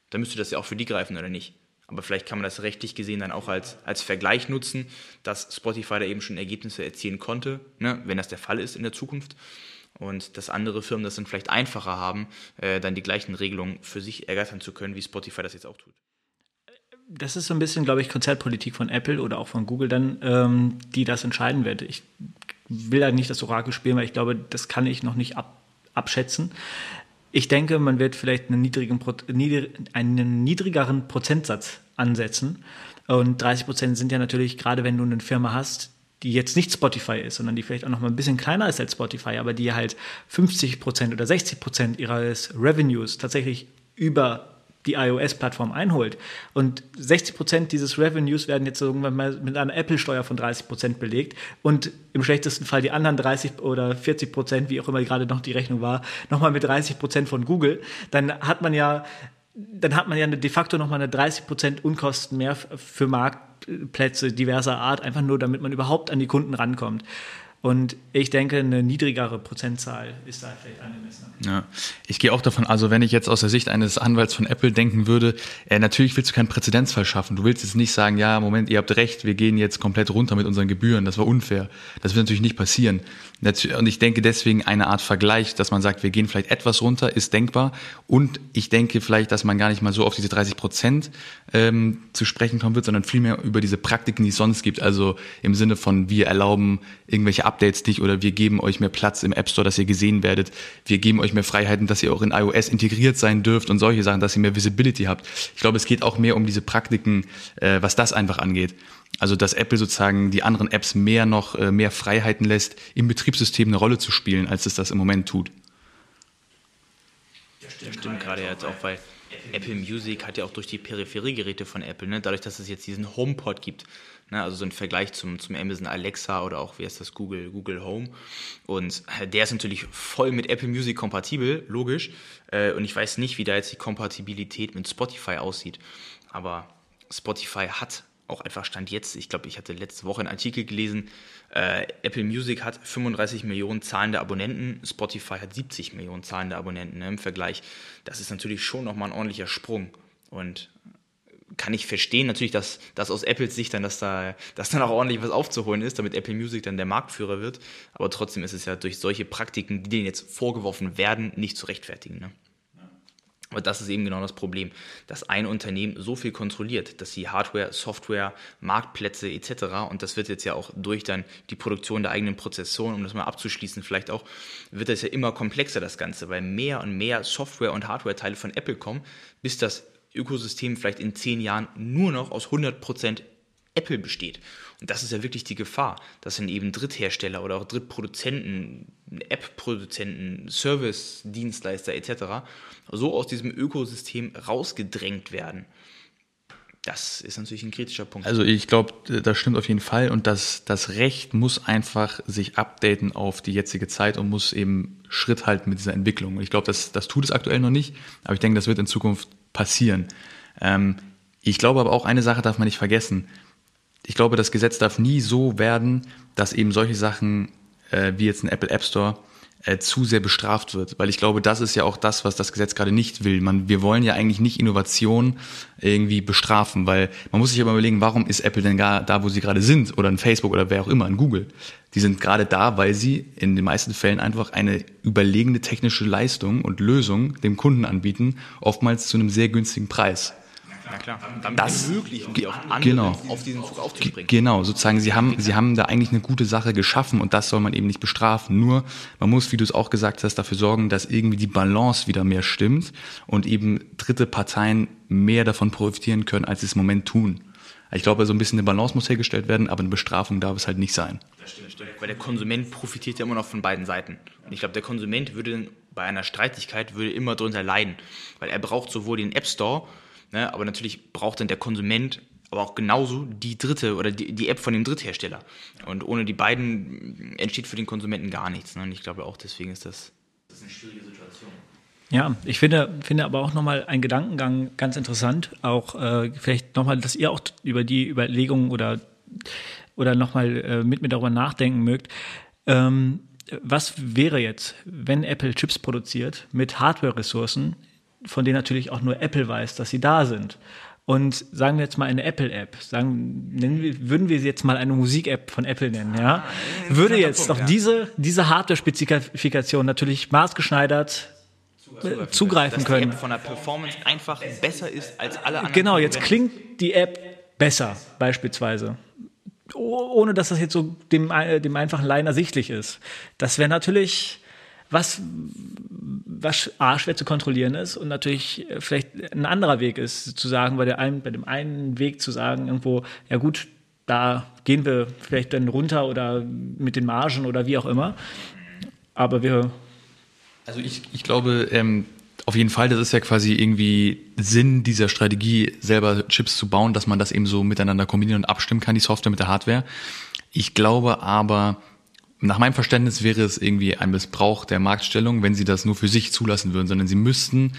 Da müsste das ja auch für die greifen, oder nicht? Aber vielleicht kann man das rechtlich gesehen dann auch als, als Vergleich nutzen, dass Spotify da eben schon Ergebnisse erzielen konnte, ne, wenn das der Fall ist in der Zukunft. Und dass andere Firmen das dann vielleicht einfacher haben, äh, dann die gleichen Regelungen für sich ergattern zu können, wie Spotify das jetzt auch tut. Das ist so ein bisschen, glaube ich, Konzertpolitik von Apple oder auch von Google dann, ähm, die das entscheiden wird. Ich will da nicht das Orakel spielen, weil ich glaube, das kann ich noch nicht ab, abschätzen. Ich denke, man wird vielleicht einen, niedrigen, einen niedrigeren Prozentsatz ansetzen. Und 30 Prozent sind ja natürlich, gerade wenn du eine Firma hast, die jetzt nicht Spotify ist, sondern die vielleicht auch noch mal ein bisschen kleiner ist als Spotify, aber die halt 50 Prozent oder 60 Prozent ihres Revenues tatsächlich über die iOS-Plattform einholt. Und 60 Prozent dieses Revenues werden jetzt irgendwann mal mit einer Apple-Steuer von 30 Prozent belegt und im schlechtesten Fall die anderen 30 oder 40 Prozent, wie auch immer gerade noch die Rechnung war, nochmal mit 30 Prozent von Google. Dann hat man ja dann hat man ja de facto nochmal eine 30 Prozent Unkosten mehr für Marktplätze diverser Art, einfach nur damit man überhaupt an die Kunden rankommt. Und ich denke, eine niedrigere Prozentzahl ist da vielleicht angemessener. Ja, ich gehe auch davon, also wenn ich jetzt aus der Sicht eines Anwalts von Apple denken würde, äh, natürlich willst du keinen Präzedenzfall schaffen. Du willst jetzt nicht sagen, ja, Moment, ihr habt recht, wir gehen jetzt komplett runter mit unseren Gebühren, das war unfair. Das wird natürlich nicht passieren. Und ich denke deswegen eine Art Vergleich, dass man sagt, wir gehen vielleicht etwas runter, ist denkbar. Und ich denke vielleicht, dass man gar nicht mal so auf diese 30 Prozent ähm, zu sprechen kommen wird, sondern vielmehr über diese Praktiken, die es sonst gibt. Also im Sinne von, wir erlauben irgendwelche Updates nicht oder wir geben euch mehr Platz im App Store, dass ihr gesehen werdet. Wir geben euch mehr Freiheiten, dass ihr auch in iOS integriert sein dürft und solche Sachen, dass ihr mehr Visibility habt. Ich glaube, es geht auch mehr um diese Praktiken, äh, was das einfach angeht. Also dass Apple sozusagen die anderen Apps mehr noch äh, mehr Freiheiten lässt, im Betriebssystem eine Rolle zu spielen, als es das im Moment tut. Das stimmt, gerade jetzt auch, weil Apple Music hat ja auch durch die Peripheriegeräte von Apple, ne, dadurch, dass es jetzt diesen HomePod gibt, Ne, also so ein Vergleich zum, zum Amazon Alexa oder auch, wie heißt das, Google, Google Home. Und äh, der ist natürlich voll mit Apple Music kompatibel, logisch. Äh, und ich weiß nicht, wie da jetzt die Kompatibilität mit Spotify aussieht. Aber Spotify hat auch einfach Stand jetzt, ich glaube, ich hatte letzte Woche einen Artikel gelesen, äh, Apple Music hat 35 Millionen zahlende Abonnenten, Spotify hat 70 Millionen zahlende Abonnenten ne, im Vergleich. Das ist natürlich schon nochmal ein ordentlicher Sprung. Und kann ich verstehen natürlich, dass, dass aus Apples Sicht dann, dass da, dass dann auch ordentlich was aufzuholen ist, damit Apple Music dann der Marktführer wird. Aber trotzdem ist es ja durch solche Praktiken, die denen jetzt vorgeworfen werden, nicht zu rechtfertigen. Ne? Aber das ist eben genau das Problem, dass ein Unternehmen so viel kontrolliert, dass sie Hardware, Software, Marktplätze etc. und das wird jetzt ja auch durch dann die Produktion der eigenen Prozessoren, um das mal abzuschließen, vielleicht auch, wird das ja immer komplexer das Ganze, weil mehr und mehr Software- und Hardware-Teile von Apple kommen, bis das Ökosystem vielleicht in zehn Jahren nur noch aus 100% Apple besteht. Und das ist ja wirklich die Gefahr, dass dann eben Dritthersteller oder auch Drittproduzenten, App-Produzenten, Service-Dienstleister etc. so aus diesem Ökosystem rausgedrängt werden. Das ist natürlich ein kritischer Punkt. Also ich glaube, das stimmt auf jeden Fall und das, das Recht muss einfach sich updaten auf die jetzige Zeit und muss eben Schritt halten mit dieser Entwicklung. Ich glaube, das, das tut es aktuell noch nicht, aber ich denke, das wird in Zukunft passieren. Ähm, ich glaube aber auch, eine Sache darf man nicht vergessen. Ich glaube, das Gesetz darf nie so werden, dass eben solche Sachen äh, wie jetzt ein Apple App Store äh, zu sehr bestraft wird. Weil ich glaube, das ist ja auch das, was das Gesetz gerade nicht will. Man, wir wollen ja eigentlich nicht Innovation irgendwie bestrafen, weil man muss sich aber überlegen, warum ist Apple denn gar da, wo sie gerade sind, oder ein Facebook oder wer auch immer, ein Google. Die sind gerade da, weil sie in den meisten Fällen einfach eine überlegene technische Leistung und Lösung dem Kunden anbieten, oftmals zu einem sehr günstigen Preis. Na klar, damit das ermöglichen die auch anderen genau, auf diesen Zug aufzuspringen. Genau, sozusagen, sie haben, sie haben da eigentlich eine gute Sache geschaffen und das soll man eben nicht bestrafen. Nur, man muss, wie du es auch gesagt hast, dafür sorgen, dass irgendwie die Balance wieder mehr stimmt und eben dritte Parteien mehr davon profitieren können, als sie es im Moment tun. Ich glaube, so ein bisschen eine Balance muss hergestellt werden, aber eine Bestrafung darf es halt nicht sein. Das stimmt, stimmt. Weil der Konsument profitiert ja immer noch von beiden Seiten. Und ich glaube, der Konsument würde bei einer Streitigkeit würde immer darunter leiden, weil er braucht sowohl den App Store Ne? Aber natürlich braucht dann der Konsument aber auch genauso die dritte oder die, die App von dem Dritthersteller. Und ohne die beiden entsteht für den Konsumenten gar nichts. Ne? Und ich glaube auch deswegen ist das, das ist eine schwierige Situation. Ja, ich finde, finde aber auch nochmal einen Gedankengang ganz interessant. Auch äh, vielleicht nochmal, dass ihr auch über die Überlegungen oder, oder nochmal äh, mit mir darüber nachdenken mögt. Ähm, was wäre jetzt, wenn Apple Chips produziert mit Hardware-Ressourcen, von denen natürlich auch nur Apple weiß, dass sie da sind. Und sagen wir jetzt mal eine Apple-App, sagen, nennen wir, würden wir sie jetzt mal eine Musik-App von Apple nennen, ja, ah, würde jetzt doch ja. diese, diese Hardware-Spezifikation natürlich maßgeschneidert zugreifen, zugreifen können. Dass die App von der Performance einfach besser ist als alle anderen. Genau, jetzt klingt die App besser, beispielsweise. Ohne dass das jetzt so dem, dem einfachen Laien ersichtlich ist. Das wäre natürlich was, was A, schwer zu kontrollieren ist und natürlich äh, vielleicht ein anderer Weg ist, zu sagen, bei, der einen, bei dem einen Weg zu sagen, irgendwo, ja gut, da gehen wir vielleicht dann runter oder mit den Margen oder wie auch immer. Aber wir. Also ich, ich glaube, ähm, auf jeden Fall, das ist ja quasi irgendwie Sinn dieser Strategie, selber Chips zu bauen, dass man das eben so miteinander kombinieren und abstimmen kann, die Software mit der Hardware. Ich glaube aber, nach meinem Verständnis wäre es irgendwie ein Missbrauch der Marktstellung, wenn sie das nur für sich zulassen würden, sondern sie müssten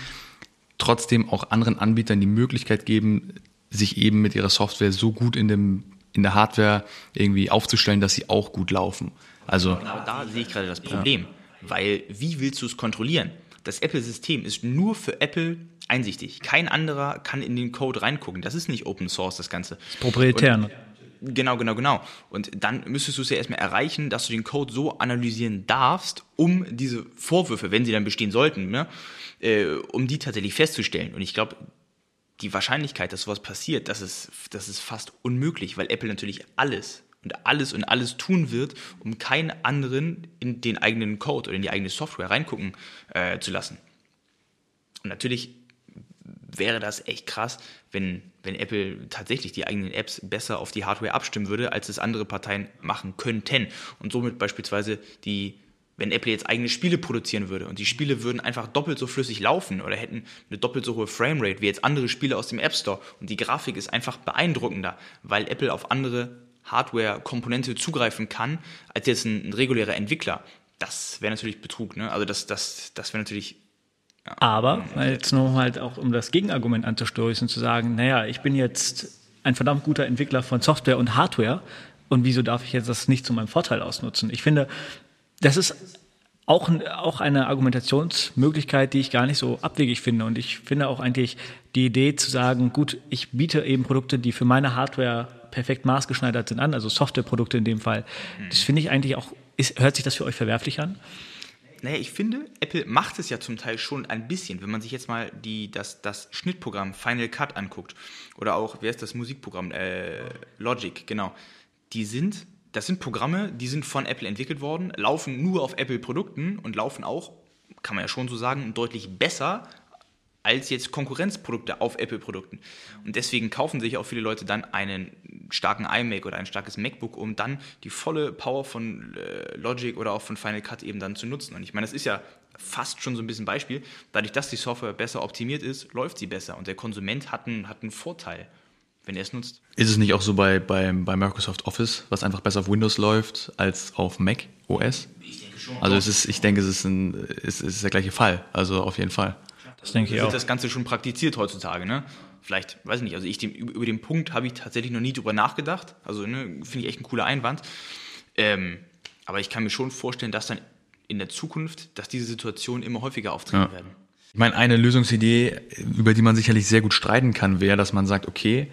trotzdem auch anderen Anbietern die Möglichkeit geben, sich eben mit ihrer Software so gut in dem in der Hardware irgendwie aufzustellen, dass sie auch gut laufen. Also genau da sehe ich gerade das Problem, ja. weil wie willst du es kontrollieren? Das Apple-System ist nur für Apple einsichtig. Kein anderer kann in den Code reingucken. Das ist nicht Open Source, das Ganze. Das ist proprietär. Und, Genau, genau, genau. Und dann müsstest du es ja erstmal erreichen, dass du den Code so analysieren darfst, um diese Vorwürfe, wenn sie dann bestehen sollten, ne, äh, um die tatsächlich festzustellen. Und ich glaube, die Wahrscheinlichkeit, dass sowas passiert, das ist, das ist fast unmöglich, weil Apple natürlich alles und alles und alles tun wird, um keinen anderen in den eigenen Code oder in die eigene Software reingucken äh, zu lassen. Und natürlich wäre das echt krass, wenn, wenn Apple tatsächlich die eigenen Apps besser auf die Hardware abstimmen würde, als es andere Parteien machen könnten. Und somit beispielsweise die, wenn Apple jetzt eigene Spiele produzieren würde und die Spiele würden einfach doppelt so flüssig laufen oder hätten eine doppelt so hohe Framerate wie jetzt andere Spiele aus dem App Store und die Grafik ist einfach beeindruckender, weil Apple auf andere Hardware-Komponente zugreifen kann, als jetzt ein, ein regulärer Entwickler. Das wäre natürlich Betrug, ne? Also das, das, das wäre natürlich aber, jetzt nur halt auch um das Gegenargument anzustoßen, zu sagen, naja, ich bin jetzt ein verdammt guter Entwickler von Software und Hardware und wieso darf ich jetzt das nicht zu meinem Vorteil ausnutzen? Ich finde, das ist auch, auch eine Argumentationsmöglichkeit, die ich gar nicht so abwegig finde. Und ich finde auch eigentlich die Idee zu sagen, gut, ich biete eben Produkte, die für meine Hardware perfekt maßgeschneidert sind an, also Softwareprodukte in dem Fall. Das finde ich eigentlich auch, ist, hört sich das für euch verwerflich an? Naja, ich finde, Apple macht es ja zum Teil schon ein bisschen, wenn man sich jetzt mal die, das, das Schnittprogramm Final Cut anguckt oder auch, wer ist das Musikprogramm? Äh, Logic, genau. Die sind, das sind Programme, die sind von Apple entwickelt worden, laufen nur auf Apple-Produkten und laufen auch, kann man ja schon so sagen, deutlich besser als jetzt Konkurrenzprodukte auf Apple-Produkten. Und deswegen kaufen sich auch viele Leute dann einen starken iMac oder ein starkes MacBook, um dann die volle Power von äh, Logic oder auch von Final Cut eben dann zu nutzen. Und ich meine, das ist ja fast schon so ein bisschen Beispiel. Dadurch, dass die Software besser optimiert ist, läuft sie besser und der Konsument hat einen, hat einen Vorteil. wenn er es nutzt. Ist es nicht auch so bei, bei, bei Microsoft Office, was einfach besser auf Windows läuft als auf Mac OS? Ich denke schon. Also es ist, ich denke, es ist, ein, es ist der gleiche Fall. Also auf jeden Fall. Das denke ich wird auch. das Ganze schon praktiziert heutzutage, ne? Vielleicht, weiß ich nicht, also ich dem, über den Punkt habe ich tatsächlich noch nie drüber nachgedacht. Also, ne, finde ich echt ein cooler Einwand. Ähm, aber ich kann mir schon vorstellen, dass dann in der Zukunft, dass diese Situationen immer häufiger auftreten Ja. werden. Ich meine, eine Lösungsidee, über die man sicherlich sehr gut streiten kann, wäre, dass man sagt, okay,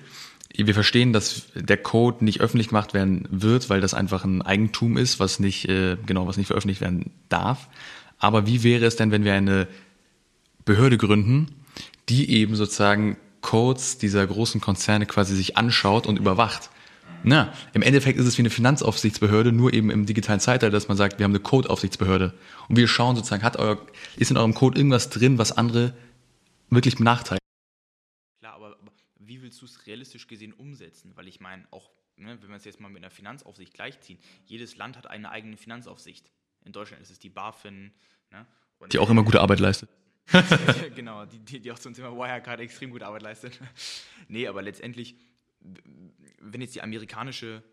wir verstehen, dass der Code nicht öffentlich gemacht werden wird, weil das einfach ein Eigentum ist, was nicht, äh, genau, was nicht veröffentlicht werden darf. Aber wie wäre es denn, wenn wir eine Behörde gründen, die eben sozusagen Codes dieser großen Konzerne quasi sich anschaut und überwacht? Na, im Endeffekt ist es wie eine Finanzaufsichtsbehörde, nur eben im digitalen Zeitalter, dass man sagt, wir haben eine Codeaufsichtsbehörde. Und wir schauen sozusagen, hat euer, ist in eurem Code irgendwas drin, was andere wirklich benachteiligt? Klar, aber, aber wie willst du es realistisch gesehen umsetzen? Weil ich meine, auch ne, wenn wir es jetzt mal mit einer Finanzaufsicht gleichziehen, jedes Land hat eine eigene Finanzaufsicht. In Deutschland ist es die BaFin. Ne? Die auch immer gute Arbeit leistet. genau, die, die, auch zum Thema Wirecard extrem gute Arbeit leistet. nee, aber letztendlich, wenn jetzt die amerikanische,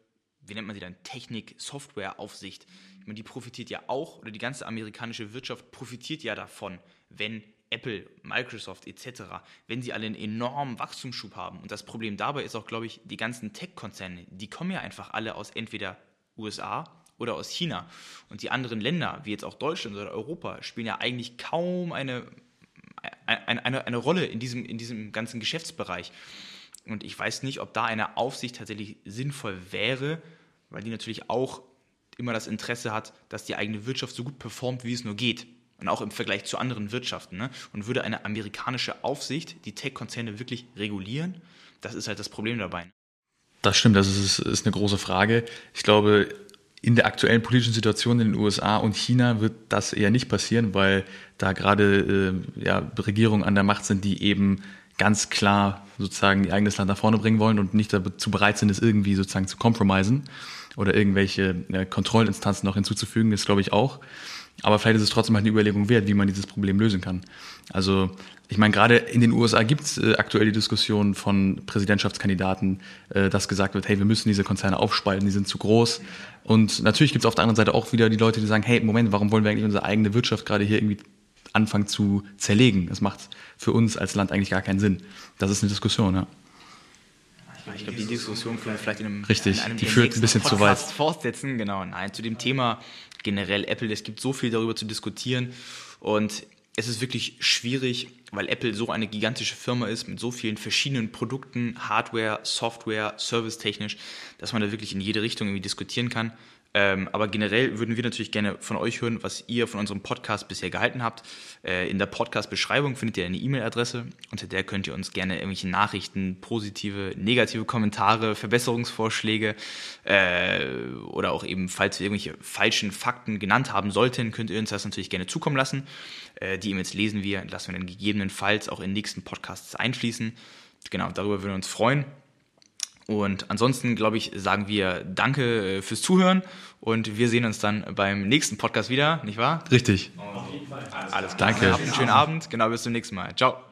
wie nennt man sie dann, Technik-Software-Aufsicht, ich meine, die profitiert ja auch, oder die ganze amerikanische Wirtschaft profitiert ja davon, wenn Apple, Microsoft etc., wenn sie alle einen enormen Wachstumsschub haben. Und das Problem dabei ist auch, glaube ich, die ganzen Tech-Konzerne, die kommen ja einfach alle aus entweder USA oder aus China. Und die anderen Länder, wie jetzt auch Deutschland oder Europa, spielen ja eigentlich kaum eine, eine, eine, eine Rolle in diesem, in diesem ganzen Geschäftsbereich. Und ich weiß nicht, ob da eine Aufsicht tatsächlich sinnvoll wäre, weil die natürlich auch immer das Interesse hat, dass die eigene Wirtschaft so gut performt, wie es nur geht. Und auch im Vergleich zu anderen Wirtschaften. Ne? Und würde eine amerikanische Aufsicht die Tech-Konzerne wirklich regulieren? Das ist halt das Problem dabei. Das stimmt, das ist, ist eine große Frage. Ich glaube, in der aktuellen politischen Situation in den USA und China wird das eher nicht passieren, weil da gerade äh, ja, Regierungen an der Macht sind, die eben ganz klar sozusagen ihr eigenes Land nach vorne bringen wollen und nicht dazu bereit sind, es irgendwie sozusagen zu compromisen oder irgendwelche äh, Kontrollinstanzen noch hinzuzufügen, ist glaube ich auch. Aber vielleicht ist es trotzdem halt eine Überlegung wert, wie man dieses Problem lösen kann. Also ich meine, gerade in den USA gibt es äh, aktuell die Diskussion von Präsidentschaftskandidaten, äh, dass gesagt wird, hey, wir müssen diese Konzerne aufspalten, die sind zu groß. Und natürlich gibt es auf der anderen Seite auch wieder die Leute, die sagen, hey, Moment, warum wollen wir eigentlich unsere eigene Wirtschaft gerade hier irgendwie anfangen zu zerlegen? Das macht für uns als Land eigentlich gar keinen Sinn. Das ist eine Diskussion, ja. Ich glaube, die Diskussion können wir vielleicht in einem, Richtig, in einem die führt ein bisschen zu Podcasts fortsetzen. Genau, nein, zu dem Thema generell Apple, es gibt so viel darüber zu diskutieren und es ist wirklich schwierig, weil Apple so eine gigantische Firma ist mit so vielen verschiedenen Produkten, Hardware, Software, servicetechnisch, dass man da wirklich in jede Richtung irgendwie diskutieren kann. Ähm, aber generell würden wir natürlich gerne von euch hören, was ihr von unserem Podcast bisher gehalten habt. Äh, in der Podcast-Beschreibung findet ihr eine E-Mail-Adresse, unter der könnt ihr uns gerne irgendwelche Nachrichten, positive, negative Kommentare, Verbesserungsvorschläge äh, oder auch eben, falls wir irgendwelche falschen Fakten genannt haben sollten, könnt ihr uns das natürlich gerne zukommen lassen. Äh, die E-Mails lesen wir, lassen wir dann gegebenenfalls auch in nächsten Podcasts einfließen. Genau, darüber würden wir uns freuen. Und ansonsten, glaube ich, sagen wir Danke äh, fürs Zuhören und wir sehen uns dann beim nächsten Podcast wieder, nicht wahr? Richtig. Alles klar. Danke. Habt einen schönen Abend. Genau, bis zum nächsten Mal. Ciao.